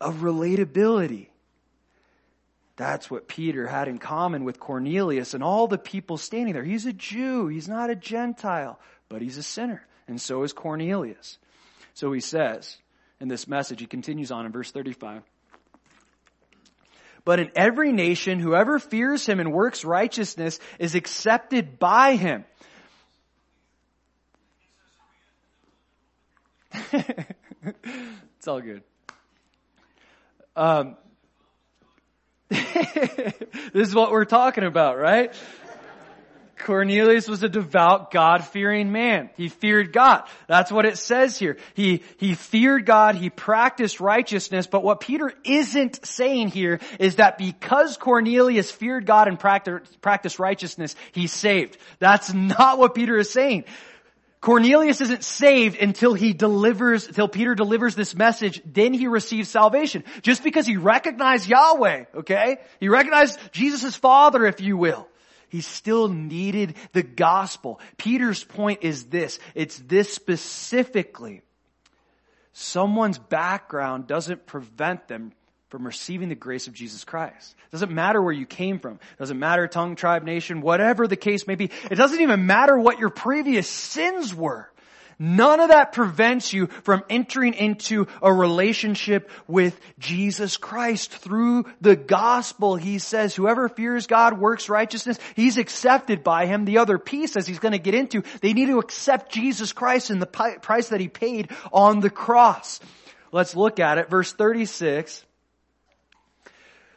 of relatability. That's what Peter had in common with Cornelius and all the people standing there. He's a Jew. He's not a Gentile, but he's a sinner. And so is Cornelius. So he says in this message, he continues on in verse 35. But in every nation, whoever fears him and works righteousness is accepted by him. it's all good. Um, this is what we're talking about, right? Cornelius was a devout, God-fearing man. He feared God. That's what it says here. He, he feared God, he practiced righteousness, but what Peter isn't saying here is that because Cornelius feared God and practiced righteousness, he's saved. That's not what Peter is saying. Cornelius isn't saved until he delivers, until Peter delivers this message, then he receives salvation. Just because he recognized Yahweh, okay? He recognized Jesus' father, if you will. He still needed the gospel. Peter's point is this. It's this specifically. Someone's background doesn't prevent them from receiving the grace of Jesus Christ. It doesn't matter where you came from. It doesn't matter tongue, tribe, nation, whatever the case may be. It doesn't even matter what your previous sins were. None of that prevents you from entering into a relationship with Jesus Christ through the gospel. He says, whoever fears God works righteousness. He's accepted by him. The other piece, as he's going to get into, they need to accept Jesus Christ and the price that he paid on the cross. Let's look at it. Verse 36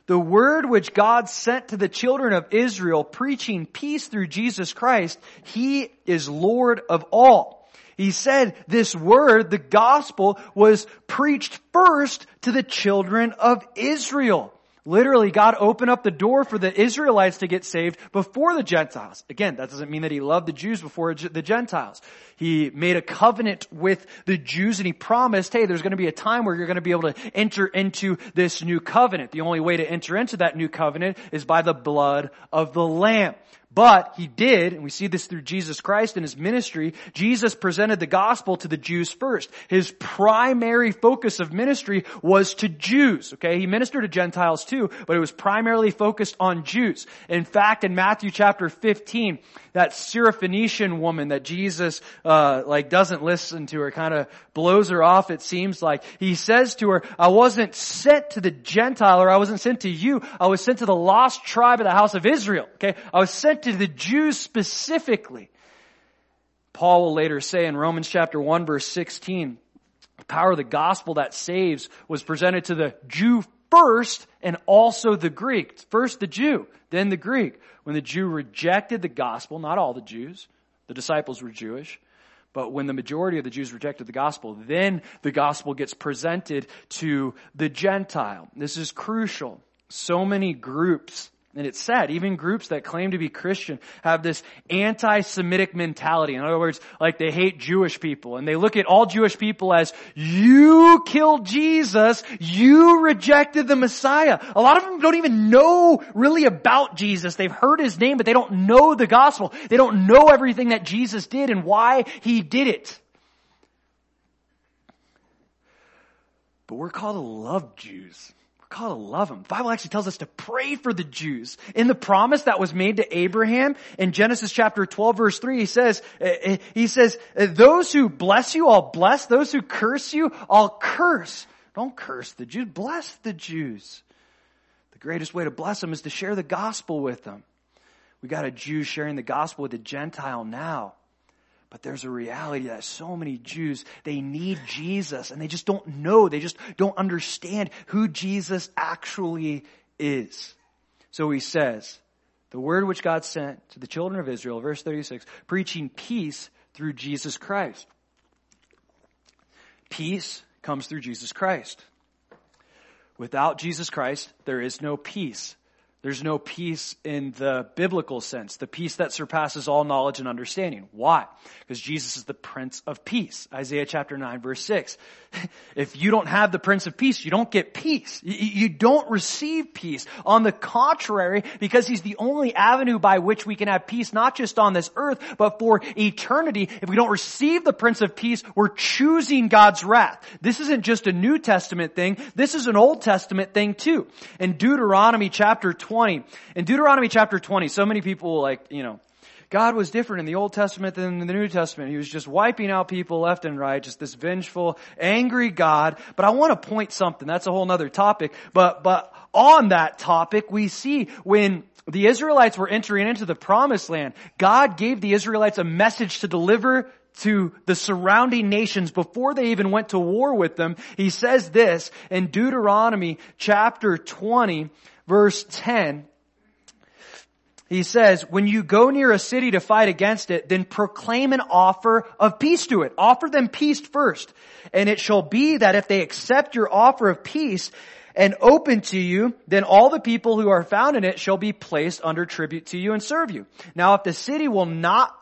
the word which God sent to the children of Israel, preaching peace through Jesus Christ, He is Lord of all. He said this word, the gospel, was preached first to the children of Israel. Literally, God opened up the door for the Israelites to get saved before the Gentiles. Again, that doesn't mean that He loved the Jews before the Gentiles. He made a covenant with the Jews and He promised, hey, there's going to be a time where you're going to be able to enter into this new covenant. The only way to enter into that new covenant is by the blood of the Lamb. But he did, and we see this through Jesus Christ and his ministry, Jesus presented the gospel to the Jews first. His primary focus of ministry was to Jews, okay? He ministered to Gentiles too, but it was primarily focused on Jews. In fact, in Matthew chapter 15, that Syrophoenician woman that Jesus, uh, like doesn't listen to her, kind of blows her off, it seems like. He says to her, I wasn't sent to the Gentile, or I wasn't sent to you, I was sent to the lost tribe of the house of Israel, okay? I was sent to the Jews specifically. Paul will later say in Romans chapter 1 verse 16, the power of the gospel that saves was presented to the Jew first and also the Greek. First the Jew, then the Greek. When the Jew rejected the gospel, not all the Jews, the disciples were Jewish, but when the majority of the Jews rejected the gospel, then the gospel gets presented to the Gentile. This is crucial. So many groups and it's sad, even groups that claim to be Christian have this anti-Semitic mentality. In other words, like they hate Jewish people and they look at all Jewish people as, you killed Jesus, you rejected the Messiah. A lot of them don't even know really about Jesus. They've heard his name, but they don't know the gospel. They don't know everything that Jesus did and why he did it. But we're called to love Jews. We're called to love them. The Bible actually tells us to pray for the Jews. In the promise that was made to Abraham in Genesis chapter 12 verse 3, he says, eh, eh, he says, eh, those who bless you, I'll bless. Those who curse you, I'll curse. Don't curse the Jews. Bless the Jews. The greatest way to bless them is to share the gospel with them. We got a Jew sharing the gospel with a Gentile now. But there's a reality that so many Jews, they need Jesus and they just don't know. They just don't understand who Jesus actually is. So he says, the word which God sent to the children of Israel, verse 36, preaching peace through Jesus Christ. Peace comes through Jesus Christ. Without Jesus Christ, there is no peace. There's no peace in the biblical sense, the peace that surpasses all knowledge and understanding. Why? Because Jesus is the Prince of Peace. Isaiah chapter 9 verse 6. If you don't have the Prince of Peace, you don't get peace. You don't receive peace. On the contrary, because He's the only avenue by which we can have peace, not just on this earth, but for eternity. If we don't receive the Prince of Peace, we're choosing God's wrath. This isn't just a New Testament thing. This is an Old Testament thing too. In Deuteronomy chapter 20, in Deuteronomy chapter 20, so many people like, you know, God was different in the Old Testament than in the New Testament. He was just wiping out people left and right, just this vengeful, angry God. But I want to point something. That's a whole nother topic. But, but on that topic, we see when the Israelites were entering into the promised land, God gave the Israelites a message to deliver to the surrounding nations before they even went to war with them. He says this in Deuteronomy chapter 20 verse 10 he says, when you go near a city to fight against it, then proclaim an offer of peace to it. Offer them peace first. And it shall be that if they accept your offer of peace and open to you, then all the people who are found in it shall be placed under tribute to you and serve you. Now if the city will not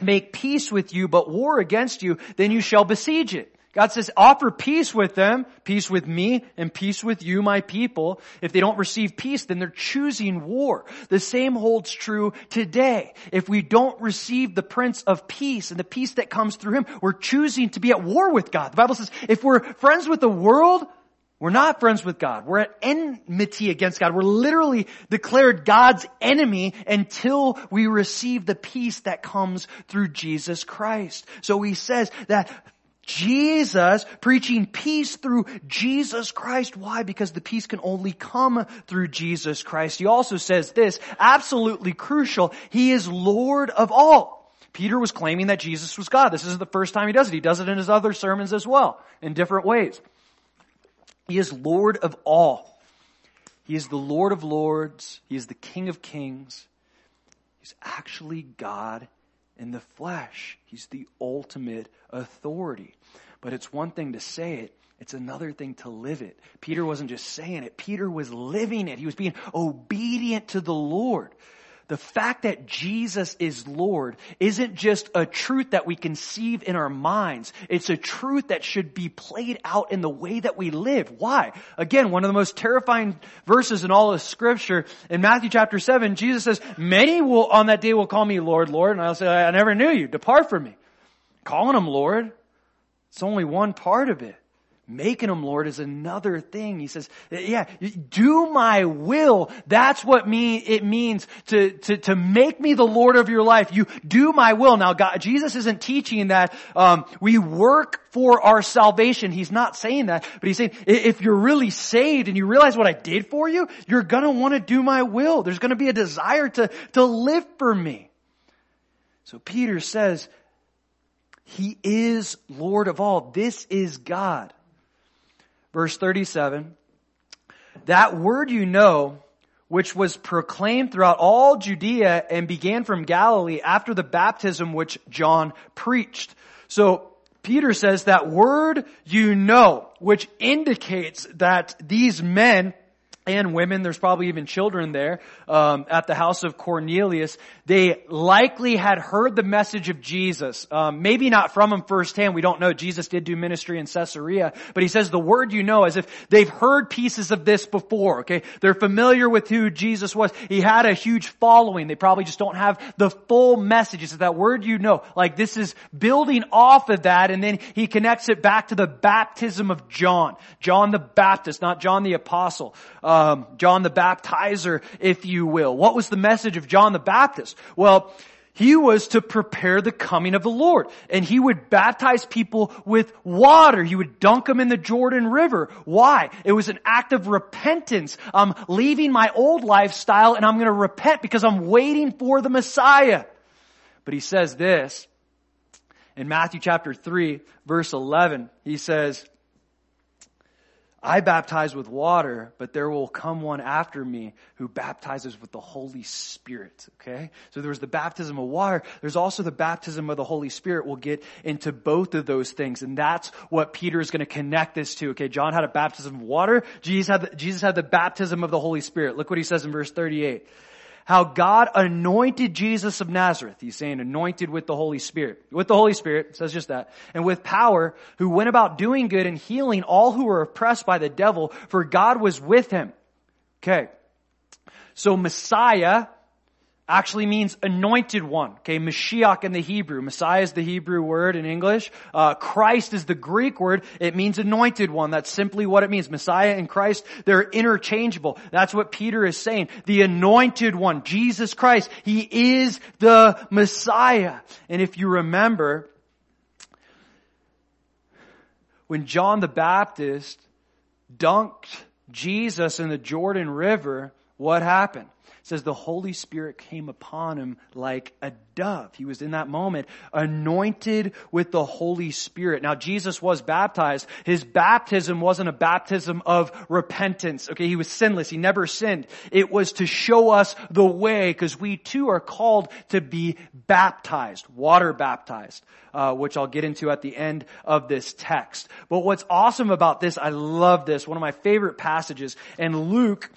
make peace with you, but war against you, then you shall besiege it. God says, offer peace with them, peace with me, and peace with you, my people. If they don't receive peace, then they're choosing war. The same holds true today. If we don't receive the Prince of Peace and the peace that comes through Him, we're choosing to be at war with God. The Bible says, if we're friends with the world, we're not friends with God. We're at enmity against God. We're literally declared God's enemy until we receive the peace that comes through Jesus Christ. So he says that Jesus preaching peace through Jesus Christ. Why? Because the peace can only come through Jesus Christ. He also says this, absolutely crucial. He is Lord of all. Peter was claiming that Jesus was God. This isn't the first time he does it. He does it in his other sermons as well, in different ways. He is Lord of all. He is the Lord of lords. He is the King of kings. He's actually God in the flesh. He's the ultimate authority. But it's one thing to say it. It's another thing to live it. Peter wasn't just saying it. Peter was living it. He was being obedient to the Lord. The fact that Jesus is Lord isn't just a truth that we conceive in our minds. It's a truth that should be played out in the way that we live. Why? Again, one of the most terrifying verses in all of scripture in Matthew chapter 7, Jesus says, many will on that day will call me Lord, Lord, and I'll say, I never knew you. Depart from me. Calling him Lord, it's only one part of it. Making him Lord is another thing. He says, yeah, do my will. That's what me, it means to, to, to make me the Lord of your life. You do my will. Now God, Jesus isn't teaching that, um, we work for our salvation. He's not saying that, but he's saying, if you're really saved and you realize what I did for you, you're gonna want to do my will. There's gonna be a desire to, to live for me. So Peter says, he is Lord of all. This is God. Verse 37. That word you know, which was proclaimed throughout all Judea and began from Galilee after the baptism which John preached. So Peter says that word you know, which indicates that these men and women, there's probably even children there, um, at the house of Cornelius, they likely had heard the message of Jesus. Um, maybe not from him firsthand. We don't know. Jesus did do ministry in Caesarea, but he says the word you know as if they've heard pieces of this before. Okay, they're familiar with who Jesus was. He had a huge following. They probably just don't have the full message. It's that word you know. Like this is building off of that, and then he connects it back to the baptism of John, John the Baptist, not John the Apostle Um, John the Baptizer, if you will. What was the message of John the Baptist? Well, he was to prepare the coming of the Lord. And he would baptize people with water. He would dunk them in the Jordan River. Why? It was an act of repentance. I'm leaving my old lifestyle and I'm going to repent because I'm waiting for the Messiah. But he says this in Matthew chapter 3 verse 11. He says, I baptize with water, but there will come one after me who baptizes with the Holy Spirit. Okay? So there was the baptism of water. There's also the baptism of the Holy Spirit. We'll get into both of those things. And that's what Peter is going to connect this to. Okay? John had a baptism of water. Jesus had the, Jesus had the baptism of the Holy Spirit. Look what he says in verse 38 how God anointed Jesus of Nazareth. He's saying anointed with the Holy Spirit. With the Holy Spirit, says just that. And with power, who went about doing good and healing all who were oppressed by the devil, for God was with him. Okay. So Messiah actually means anointed one. Okay, Mashiach in the Hebrew. Messiah is the Hebrew word in English. Uh, Christ is the Greek word. It means anointed one. That's simply what it means. Messiah and Christ, they're interchangeable. That's what Peter is saying. The anointed one, Jesus Christ. He is the Messiah. And if you remember, when John the Baptist dunked Jesus in the Jordan River, what happened? Says the Holy Spirit came upon him like a dove. He was in that moment anointed with the Holy Spirit. Now Jesus was baptized. His baptism wasn't a baptism of repentance. Okay, he was sinless. He never sinned. It was to show us the way because we too are called to be baptized, water baptized, uh, which I'll get into at the end of this text. But what's awesome about this, I love this, one of my favorite passages, and Luke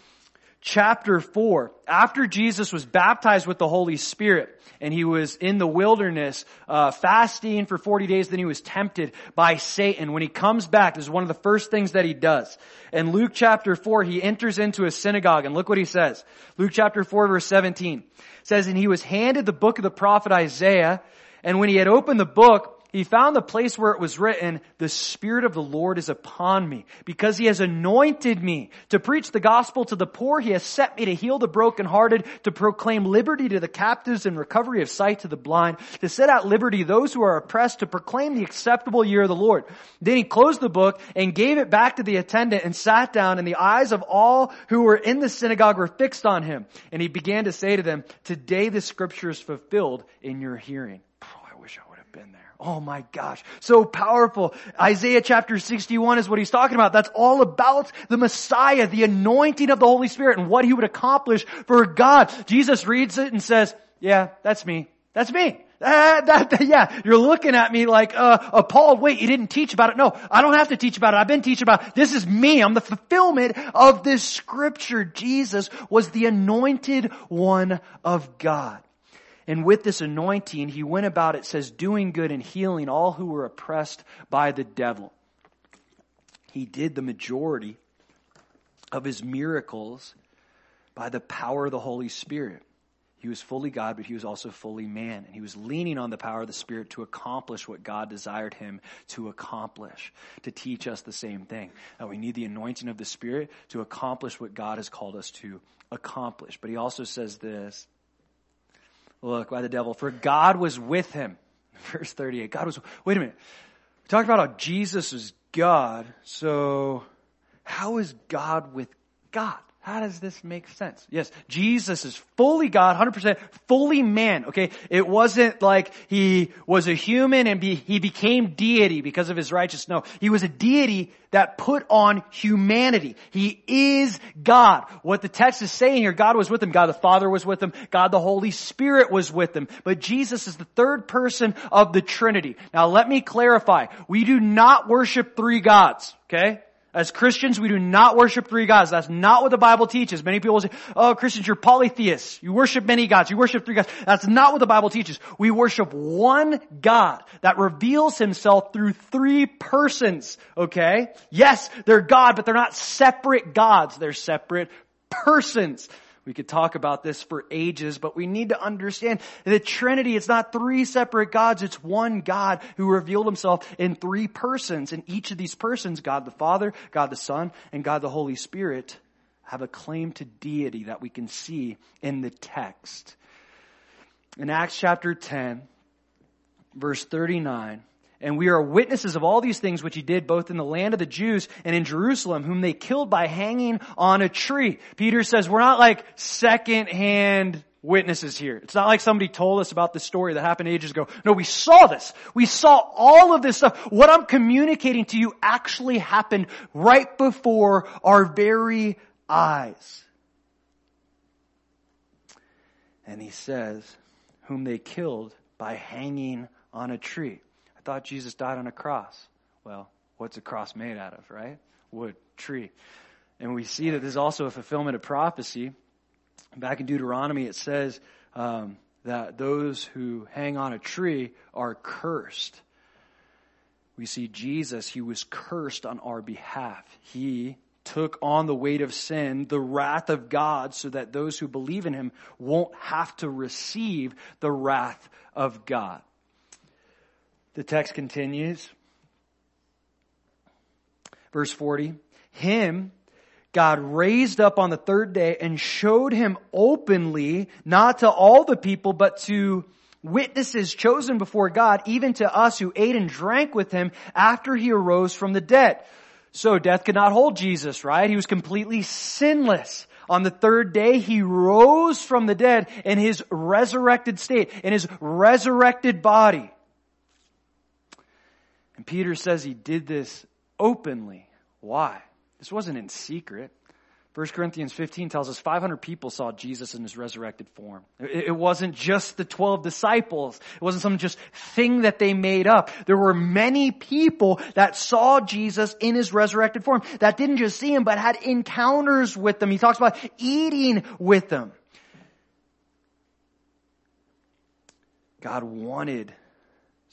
chapter 4, after Jesus was baptized with the Holy Spirit, and he was in the wilderness, uh, fasting for 40 days, then he was tempted by Satan. When he comes back, this is one of the first things that he does. In Luke chapter 4, he enters into a synagogue, and look what he says. Luke chapter 4 verse 17 says, And he was handed the book of the prophet Isaiah, and when he had opened the book, he found the place where it was written, the Spirit of the Lord is upon me because he has anointed me to preach the gospel to the poor. He has set me to heal the brokenhearted, to proclaim liberty to the captives and recovery of sight to the blind, to set at liberty those who are oppressed, to proclaim the acceptable year of the Lord. Then he closed the book and gave it back to the attendant and sat down and the eyes of all who were in the synagogue were fixed on him. And he began to say to them, today the scripture is fulfilled in your hearing. Oh my gosh. So powerful. Isaiah chapter 61 is what he's talking about. That's all about the Messiah, the anointing of the Holy Spirit and what he would accomplish for God. Jesus reads it and says, yeah, that's me. That's me. Uh, that, yeah, you're looking at me like, uh, appalled. Wait, you didn't teach about it. No, I don't have to teach about it. I've been teaching about it. This is me. I'm the fulfillment of this scripture. Jesus was the anointed one of God. And with this anointing, he went about, it says, doing good and healing all who were oppressed by the devil. He did the majority of his miracles by the power of the Holy Spirit. He was fully God, but he was also fully man. And he was leaning on the power of the Spirit to accomplish what God desired him to accomplish, to teach us the same thing. That we need the anointing of the Spirit to accomplish what God has called us to accomplish. But he also says this look by the devil, for God was with him. Verse 38. God was, wait a minute. We talked about how Jesus is God. So how is God with God? How does this make sense? Yes, Jesus is fully God, 100% fully man, okay? It wasn't like he was a human and be, he became deity because of his righteousness. No, he was a deity that put on humanity. He is God. What the text is saying here, God was with him. God the Father was with him. God the Holy Spirit was with him. But Jesus is the third person of the Trinity. Now let me clarify. We do not worship three gods, okay? As Christians, we do not worship three gods. That's not what the Bible teaches. Many people say, oh, Christians, you're polytheists. You worship many gods. You worship three gods. That's not what the Bible teaches. We worship one God that reveals himself through three persons. Okay? Yes, they're God, but they're not separate gods. They're separate persons. We could talk about this for ages, but we need to understand the Trinity, it's not three separate gods, it's one God who revealed himself in three persons. And each of these persons, God the Father, God the Son, and God the Holy Spirit, have a claim to deity that we can see in the text. In Acts chapter 10, verse 39, and we are witnesses of all these things which he did both in the land of the Jews and in Jerusalem, whom they killed by hanging on a tree. Peter says we're not like second hand witnesses here. It's not like somebody told us about the story that happened ages ago. No, we saw this. We saw all of this stuff. What I'm communicating to you actually happened right before our very eyes. And he says, whom they killed by hanging on a tree. Thought Jesus died on a cross. Well, what's a cross made out of, right? Wood, tree. And we see that there's also a fulfillment of prophecy. Back in Deuteronomy, it says um, that those who hang on a tree are cursed. We see Jesus, he was cursed on our behalf. He took on the weight of sin, the wrath of God, so that those who believe in him won't have to receive the wrath of God. The text continues. Verse 40. Him, God raised up on the third day and showed him openly, not to all the people, but to witnesses chosen before God, even to us who ate and drank with him after he arose from the dead. So death could not hold Jesus, right? He was completely sinless. On the third day, he rose from the dead in his resurrected state, in his resurrected body. And Peter says he did this openly. Why? This wasn't in secret. 1 Corinthians 15 tells us 500 people saw Jesus in his resurrected form. It wasn't just the 12 disciples. It wasn't some just thing that they made up. There were many people that saw Jesus in his resurrected form that didn't just see him, but had encounters with them. He talks about eating with them. God wanted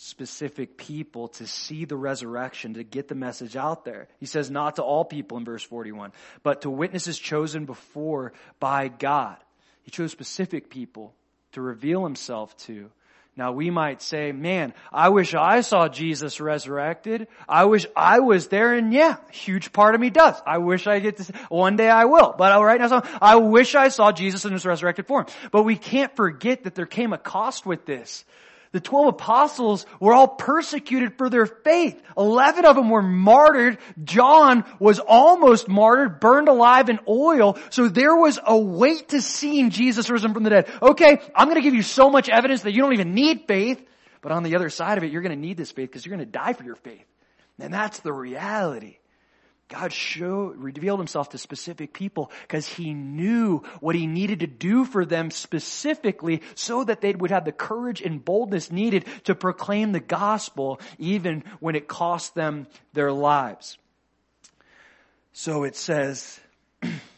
specific people to see the resurrection, to get the message out there. He says not to all people in verse 41, but to witnesses chosen before by God. He chose specific people to reveal himself to. Now we might say, man, I wish I saw Jesus resurrected. I wish I was there and yeah, huge part of me does. I wish I get to, see, one day I will. But right now, I wish I saw Jesus in his resurrected form. But we can't forget that there came a cost with this. The 12 apostles were all persecuted for their faith. 11 of them were martyred. John was almost martyred, burned alive in oil. So there was a weight to seeing Jesus risen from the dead. Okay, I'm going to give you so much evidence that you don't even need faith. But on the other side of it, you're going to need this faith because you're going to die for your faith. And that's the reality. God showed, revealed himself to specific people because he knew what he needed to do for them specifically so that they would have the courage and boldness needed to proclaim the gospel even when it cost them their lives. So it says,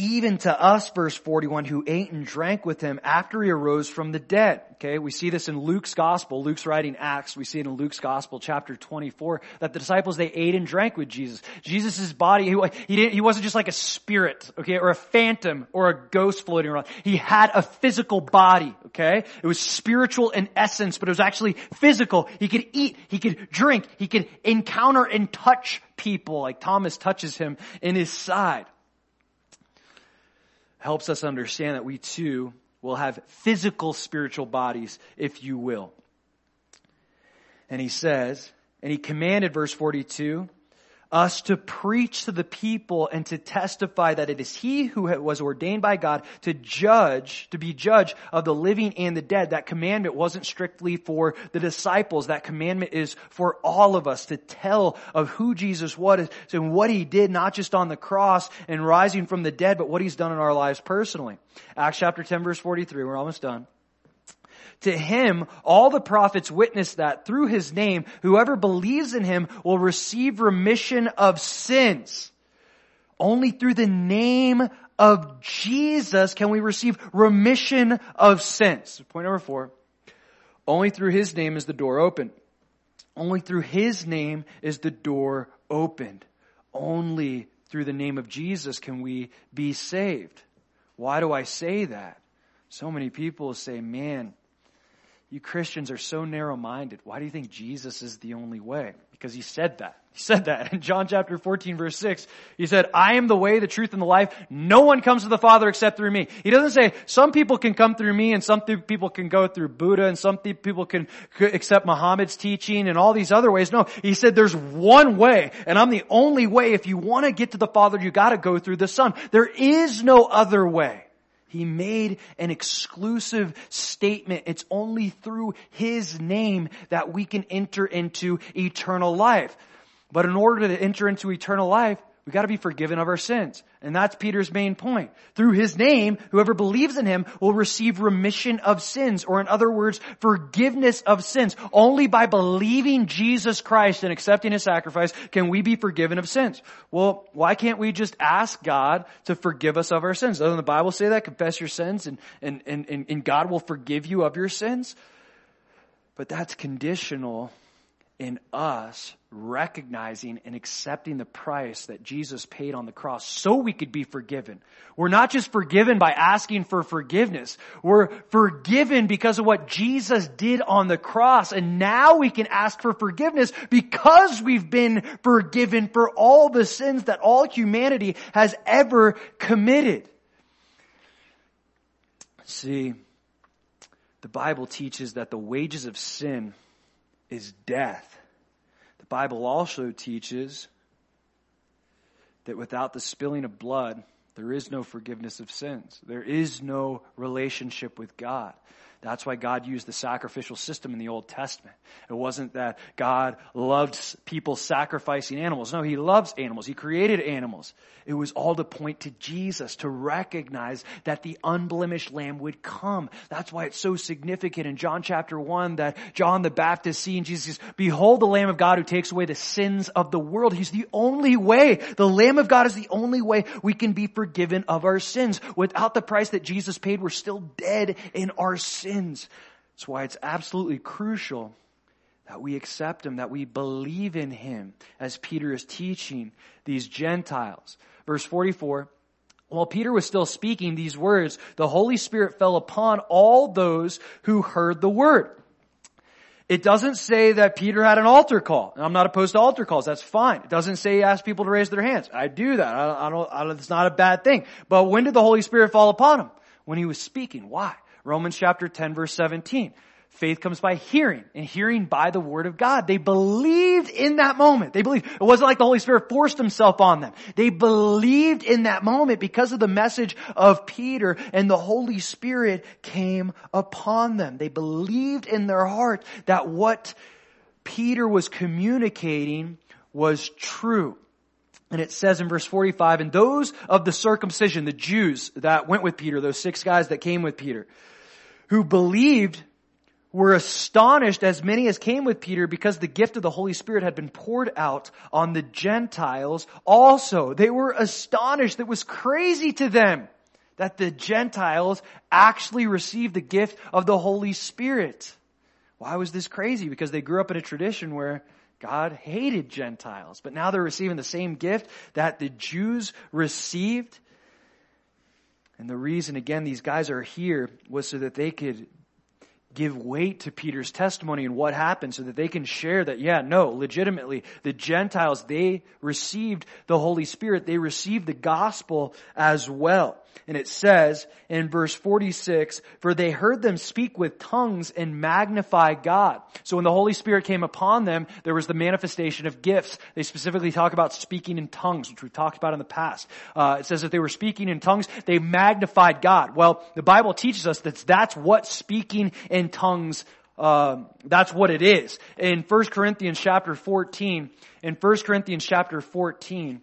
even to us, verse 41, who ate and drank with him after he arose from the dead. Okay, we see this in Luke's gospel. Luke's writing Acts. We see it in Luke's gospel, chapter 24, that the disciples, they ate and drank with Jesus. Jesus' body, he, he, didn't, he wasn't just like a spirit, okay, or a phantom or a ghost floating around. He had a physical body, okay? It was spiritual in essence, but it was actually physical. He could eat, he could drink, he could encounter and touch people, like Thomas touches him in his side helps us understand that we too will have physical spiritual bodies, if you will. And he says, and he commanded, verse 42, us to preach to the people and to testify that it is he who was ordained by God to judge, to be judge of the living and the dead. That commandment wasn't strictly for the disciples. That commandment is for all of us to tell of who Jesus was and what he did, not just on the cross and rising from the dead, but what he's done in our lives personally. Acts chapter 10 verse 43. We're almost done. To him, all the prophets witness that through his name, whoever believes in him will receive remission of sins. Only through the name of Jesus can we receive remission of sins. Point number four. Only through his name is the door open. Only through his name is the door opened. Only through the name of Jesus can we be saved. Why do I say that? So many people say, man, you Christians are so narrow minded. Why do you think Jesus is the only way? Because he said that. He said that in John chapter 14 verse 6. He said, I am the way, the truth, and the life. No one comes to the Father except through me. He doesn't say some people can come through me and some people can go through Buddha and some people can accept Muhammad's teaching and all these other ways. No, he said there's one way and I'm the only way. If you want to get to the Father, you gotta go through the Son. There is no other way. He made an exclusive statement. It's only through His name that we can enter into eternal life. But in order to enter into eternal life, we gotta be forgiven of our sins. And that's Peter's main point. Through his name, whoever believes in him will receive remission of sins, or in other words, forgiveness of sins. Only by believing Jesus Christ and accepting his sacrifice can we be forgiven of sins. Well, why can't we just ask God to forgive us of our sins? Doesn't the Bible say that? Confess your sins and, and, and, and God will forgive you of your sins? But that's conditional in us recognizing and accepting the price that Jesus paid on the cross so we could be forgiven. We're not just forgiven by asking for forgiveness. We're forgiven because of what Jesus did on the cross. And now we can ask for forgiveness because we've been forgiven for all the sins that all humanity has ever committed. See, the Bible teaches that the wages of sin is death. Bible also teaches that without the spilling of blood, there is no forgiveness of sins. There is no relationship with God. That's why God used the sacrificial system in the Old Testament. It wasn't that God loved people sacrificing animals. No, He loves animals. He created animals. It was all to point to Jesus, to recognize that the unblemished lamb would come. That's why it's so significant in John chapter 1 that John the Baptist seeing Jesus, behold the Lamb of God who takes away the sins of the world. He's the only way. The Lamb of God is the only way we can be forgiven of our sins. Without the price that Jesus paid, we're still dead in our sins. That's why it's absolutely crucial that we accept Him, that we believe in Him, as Peter is teaching these Gentiles. Verse 44, while Peter was still speaking these words, the Holy Spirit fell upon all those who heard the word. It doesn't say that Peter had an altar call. I'm not opposed to altar calls. That's fine. It doesn't say he asked people to raise their hands. I do that. I, don't, I don't, it's not a bad thing. But when did the Holy Spirit fall upon him? When he was speaking. Why? Romans chapter 10 verse 17. Faith comes by hearing, and hearing by the word of God. They believed in that moment. They believed. It wasn't like the Holy Spirit forced himself on them. They believed in that moment because of the message of Peter, and the Holy Spirit came upon them. They believed in their heart that what Peter was communicating was true. And it says in verse 45, and those of the circumcision, the Jews that went with Peter, those six guys that came with Peter, who believed were astonished as many as came with Peter because the gift of the Holy Spirit had been poured out on the Gentiles also. They were astonished. That was crazy to them that the Gentiles actually received the gift of the Holy Spirit. Why was this crazy? Because they grew up in a tradition where God hated Gentiles, but now they're receiving the same gift that the Jews received. And the reason, again, these guys are here was so that they could give weight to Peter's testimony and what happened so that they can share that, yeah, no, legitimately, the Gentiles, they received the Holy Spirit. They received the gospel as well. And it says in verse 46, for they heard them speak with tongues and magnify God. So when the Holy Spirit came upon them, there was the manifestation of gifts. They specifically talk about speaking in tongues, which we've talked about in the past. Uh, it says that they were speaking in tongues, they magnified God. Well, the Bible teaches us that that's what speaking in tongues uh, that's what it is. In 1 Corinthians chapter 14, in 1 Corinthians chapter 14,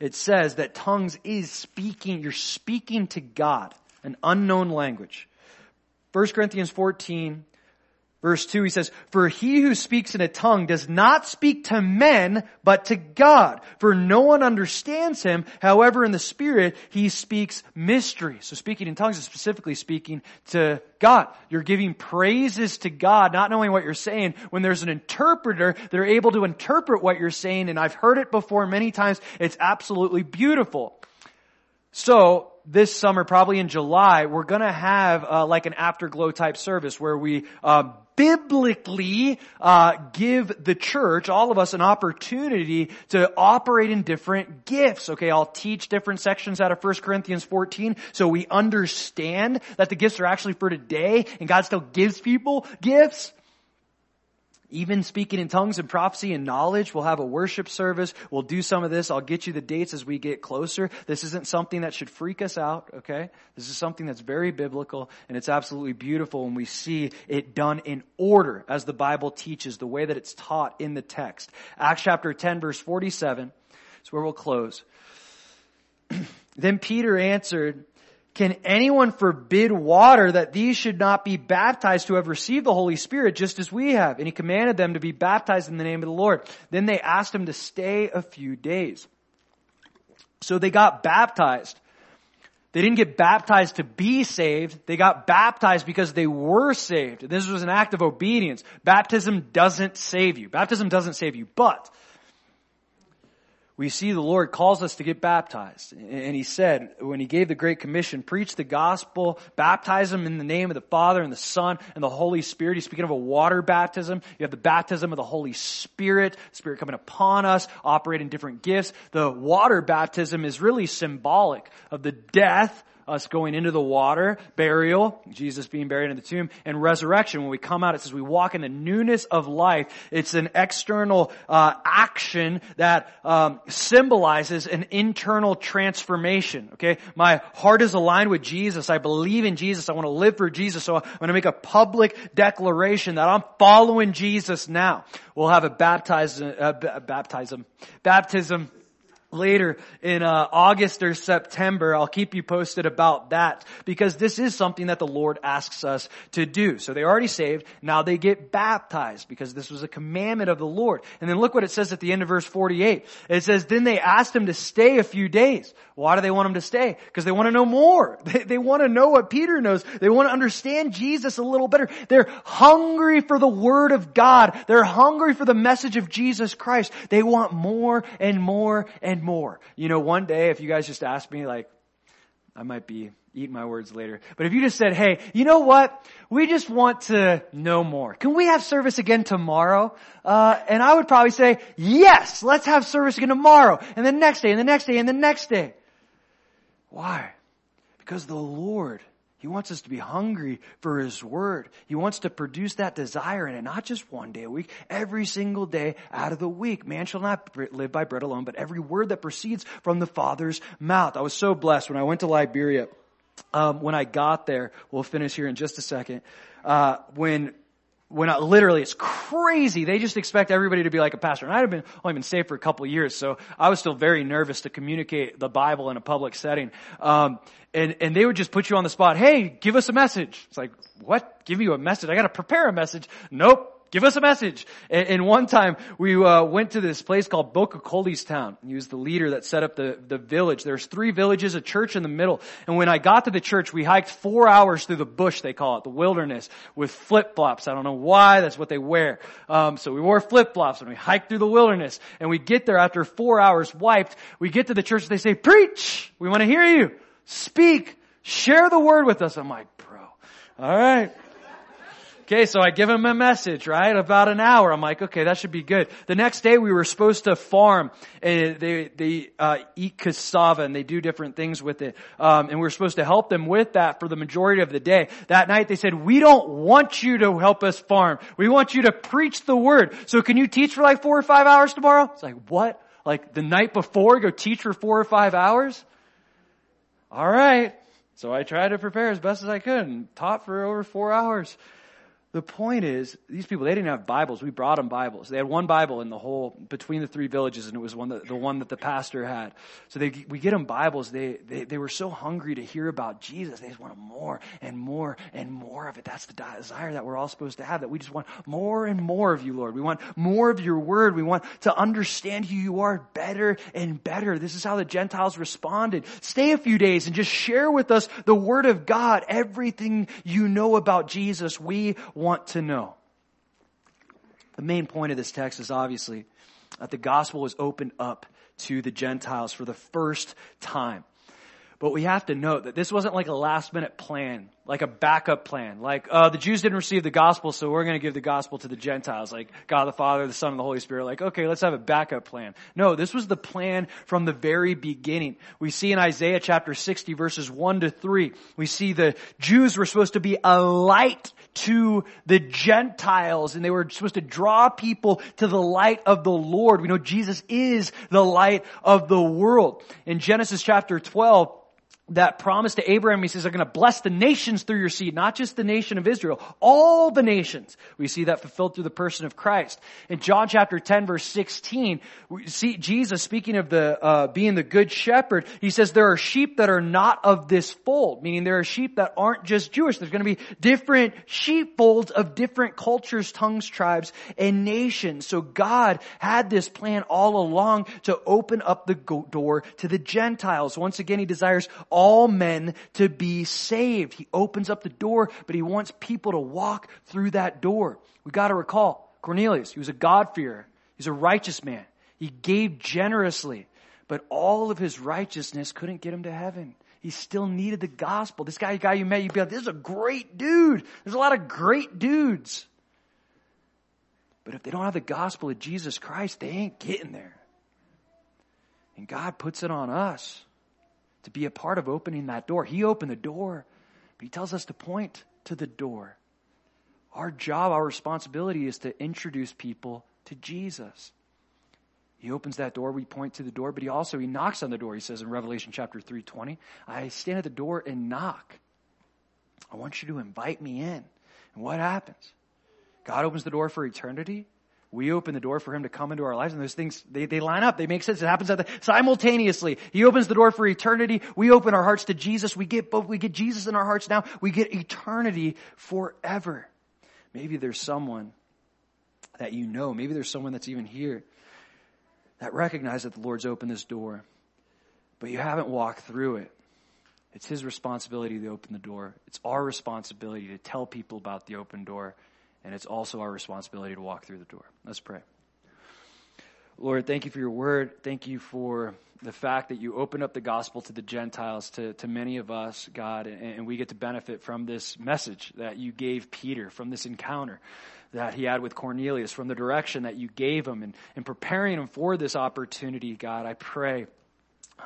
it says that tongues is speaking, you're speaking to God, an unknown language. 1 Corinthians 14, Verse 2, he says, For he who speaks in a tongue does not speak to men, but to God. For no one understands him. However, in the Spirit, he speaks mystery. So speaking in tongues is specifically speaking to God. You're giving praises to God, not knowing what you're saying. When there's an interpreter, they're able to interpret what you're saying, and I've heard it before many times. It's absolutely beautiful. So, this summer, probably in July, we're gonna have uh, like an afterglow type service where we uh, biblically uh, give the church, all of us, an opportunity to operate in different gifts. Okay, I'll teach different sections out of 1 Corinthians 14 so we understand that the gifts are actually for today and God still gives people gifts. Even speaking in tongues and prophecy and knowledge. We'll have a worship service. We'll do some of this. I'll get you the dates as we get closer. This isn't something that should freak us out, okay? This is something that's very biblical and it's absolutely beautiful when we see it done in order as the Bible teaches, the way that it's taught in the text. Acts chapter 10 verse 47 is where we'll close. then Peter answered, can anyone forbid water that these should not be baptized who have received the Holy Spirit just as we have? And he commanded them to be baptized in the name of the Lord. Then they asked him to stay a few days. So they got baptized. They didn't get baptized to be saved. They got baptized because they were saved. This was an act of obedience. Baptism doesn't save you. Baptism doesn't save you, but we see the Lord calls us to get baptized. And he said, when he gave the Great Commission, preach the gospel, baptize them in the name of the Father and the Son and the Holy Spirit. He's speaking of a water baptism. You have the baptism of the Holy Spirit, Spirit coming upon us, operating different gifts. The water baptism is really symbolic of the death us going into the water, burial, Jesus being buried in the tomb, and resurrection. When we come out, it says we walk in the newness of life. It's an external uh, action that um, symbolizes an internal transformation. Okay, my heart is aligned with Jesus. I believe in Jesus. I want to live for Jesus. So I'm going to make a public declaration that I'm following Jesus now. We'll have a baptism, uh, baptism, baptism later in uh, August or September. I'll keep you posted about that because this is something that the Lord asks us to do. So they already saved. Now they get baptized because this was a commandment of the Lord. And then look what it says at the end of verse 48. It says, then they asked him to stay a few days. Why do they want him to stay? Because they want to know more. They, they want to know what Peter knows. They want to understand Jesus a little better. They're hungry for the Word of God. They're hungry for the message of Jesus Christ. They want more and more and more. You know, one day if you guys just asked me like, I might be eating my words later. But if you just said, hey, you know what? We just want to know more. Can we have service again tomorrow? Uh, and I would probably say, yes, let's have service again tomorrow. And the next day, and the next day, and the next day. Why? Because the Lord, He wants us to be hungry for His Word. He wants to produce that desire in it, not just one day a week, every single day out of the week. Man shall not live by bread alone, but every word that proceeds from the Father's mouth. I was so blessed when I went to Liberia. Um, when I got there, we'll finish here in just a second. Uh, when when I, literally it's crazy. They just expect everybody to be like a pastor. And I'd have been only been saved for a couple years, so I was still very nervous to communicate the Bible in a public setting. Um, and and they would just put you on the spot. Hey, give us a message. It's like what? Give you a message? I got to prepare a message. Nope. Give us a message. And, and one time we uh, went to this place called Boca Town. He was the leader that set up the, the village. There's three villages, a church in the middle. And when I got to the church, we hiked four hours through the bush, they call it, the wilderness, with flip-flops. I don't know why, that's what they wear. Um, so we wore flip-flops and we hiked through the wilderness. And we get there after four hours wiped. We get to the church, they say, preach! We want to hear you! Speak! Share the word with us. I'm like, bro. Alright. Okay, so I give him a message, right? About an hour. I'm like, okay, that should be good. The next day we were supposed to farm they, they, uh, eat cassava and they do different things with it. Um, and we are supposed to help them with that for the majority of the day. That night they said, we don't want you to help us farm. We want you to preach the word. So can you teach for like four or five hours tomorrow? It's like, what? Like the night before, go teach for four or five hours? Alright. So I tried to prepare as best as I could and taught for over four hours. The point is, these people, they didn't have Bibles. We brought them Bibles. They had one Bible in the whole, between the three villages, and it was one that, the one that the pastor had. So they, we get them Bibles. They, they, they were so hungry to hear about Jesus. They just wanted more and more and more of it. That's the desire that we're all supposed to have, that we just want more and more of you, Lord. We want more of your word. We want to understand who you are better and better. This is how the Gentiles responded. Stay a few days and just share with us the word of God, everything you know about Jesus. We want to know. The main point of this text is obviously that the gospel was opened up to the Gentiles for the first time. But we have to note that this wasn't like a last minute plan like a backup plan. Like, uh, the Jews didn't receive the gospel, so we're to give the gospel to the Gentiles. Like, God the Father, the Son, and the Holy Spirit. Like, okay, let's have a backup plan. No, this was the plan from the very beginning. We see in Isaiah chapter 60 verses 1 to 3, we see the Jews were supposed to be a light to the Gentiles, and they were supposed to draw people to the light of the Lord. We know Jesus is the light of the world. In Genesis chapter 12, that promise to Abraham, he says, I'm going to bless the nations through your seed, not just the nation of Israel, all the nations. We see that fulfilled through the person of Christ. In John chapter 10 verse 16, we see Jesus speaking of the, uh, being the good shepherd, he says there are sheep that are not of this fold, meaning there are sheep that aren't just Jewish. There's going to be different sheepfolds of different cultures, tongues, tribes, and nations. So God had this plan all along to open up the door to the Gentiles. Once again, he desires all men to be saved. He opens up the door, but he wants people to walk through that door. We gotta recall, Cornelius, he was a God-fearer. He's a righteous man. He gave generously, but all of his righteousness couldn't get him to heaven. He still needed the gospel. This guy, guy you met, you'd be like, this is a great dude. There's a lot of great dudes. But if they don't have the gospel of Jesus Christ, they ain't getting there. And God puts it on us to be a part of opening that door. He opened the door, but He tells us to point to the door. Our job, our responsibility is to introduce people to Jesus. He opens that door, we point to the door, but he also he knocks on the door. He says in Revelation chapter 3:20, I stand at the door and knock. I want you to invite me in. And what happens? God opens the door for eternity we open the door for him to come into our lives and those things, they, they line up. They make sense. It happens the, simultaneously. He opens the door for eternity. We open our hearts to Jesus. We get both, we get Jesus in our hearts now. We get eternity forever. Maybe there's someone that you know. Maybe there's someone that's even here that recognize that the Lord's opened this door, but you haven't walked through it. It's His responsibility to open the door. It's our responsibility to tell people about the open door and it's also our responsibility to walk through the door. Let's pray. Lord, thank you for your word. Thank you for the fact that you open up the gospel to the Gentiles, to, to many of us, God, and, and we get to benefit from this message that you gave Peter, from this encounter that he had with Cornelius, from the direction that you gave him, and, and preparing him for this opportunity, God. I pray.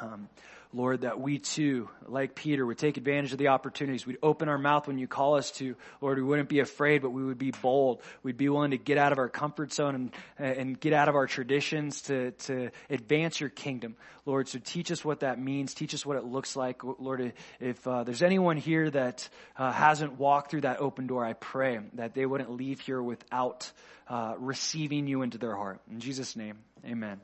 Um, Lord, that we too, like Peter, would take advantage of the opportunities. We'd open our mouth when you call us to. Lord, we wouldn't be afraid, but we would be bold. We'd be willing to get out of our comfort zone and, and get out of our traditions to, to advance your kingdom. Lord, so teach us what that means. Teach us what it looks like. Lord, if uh, there's anyone here that uh, hasn't walked through that open door, I pray that they wouldn't leave here without uh, receiving you into their heart. In Jesus' name, amen.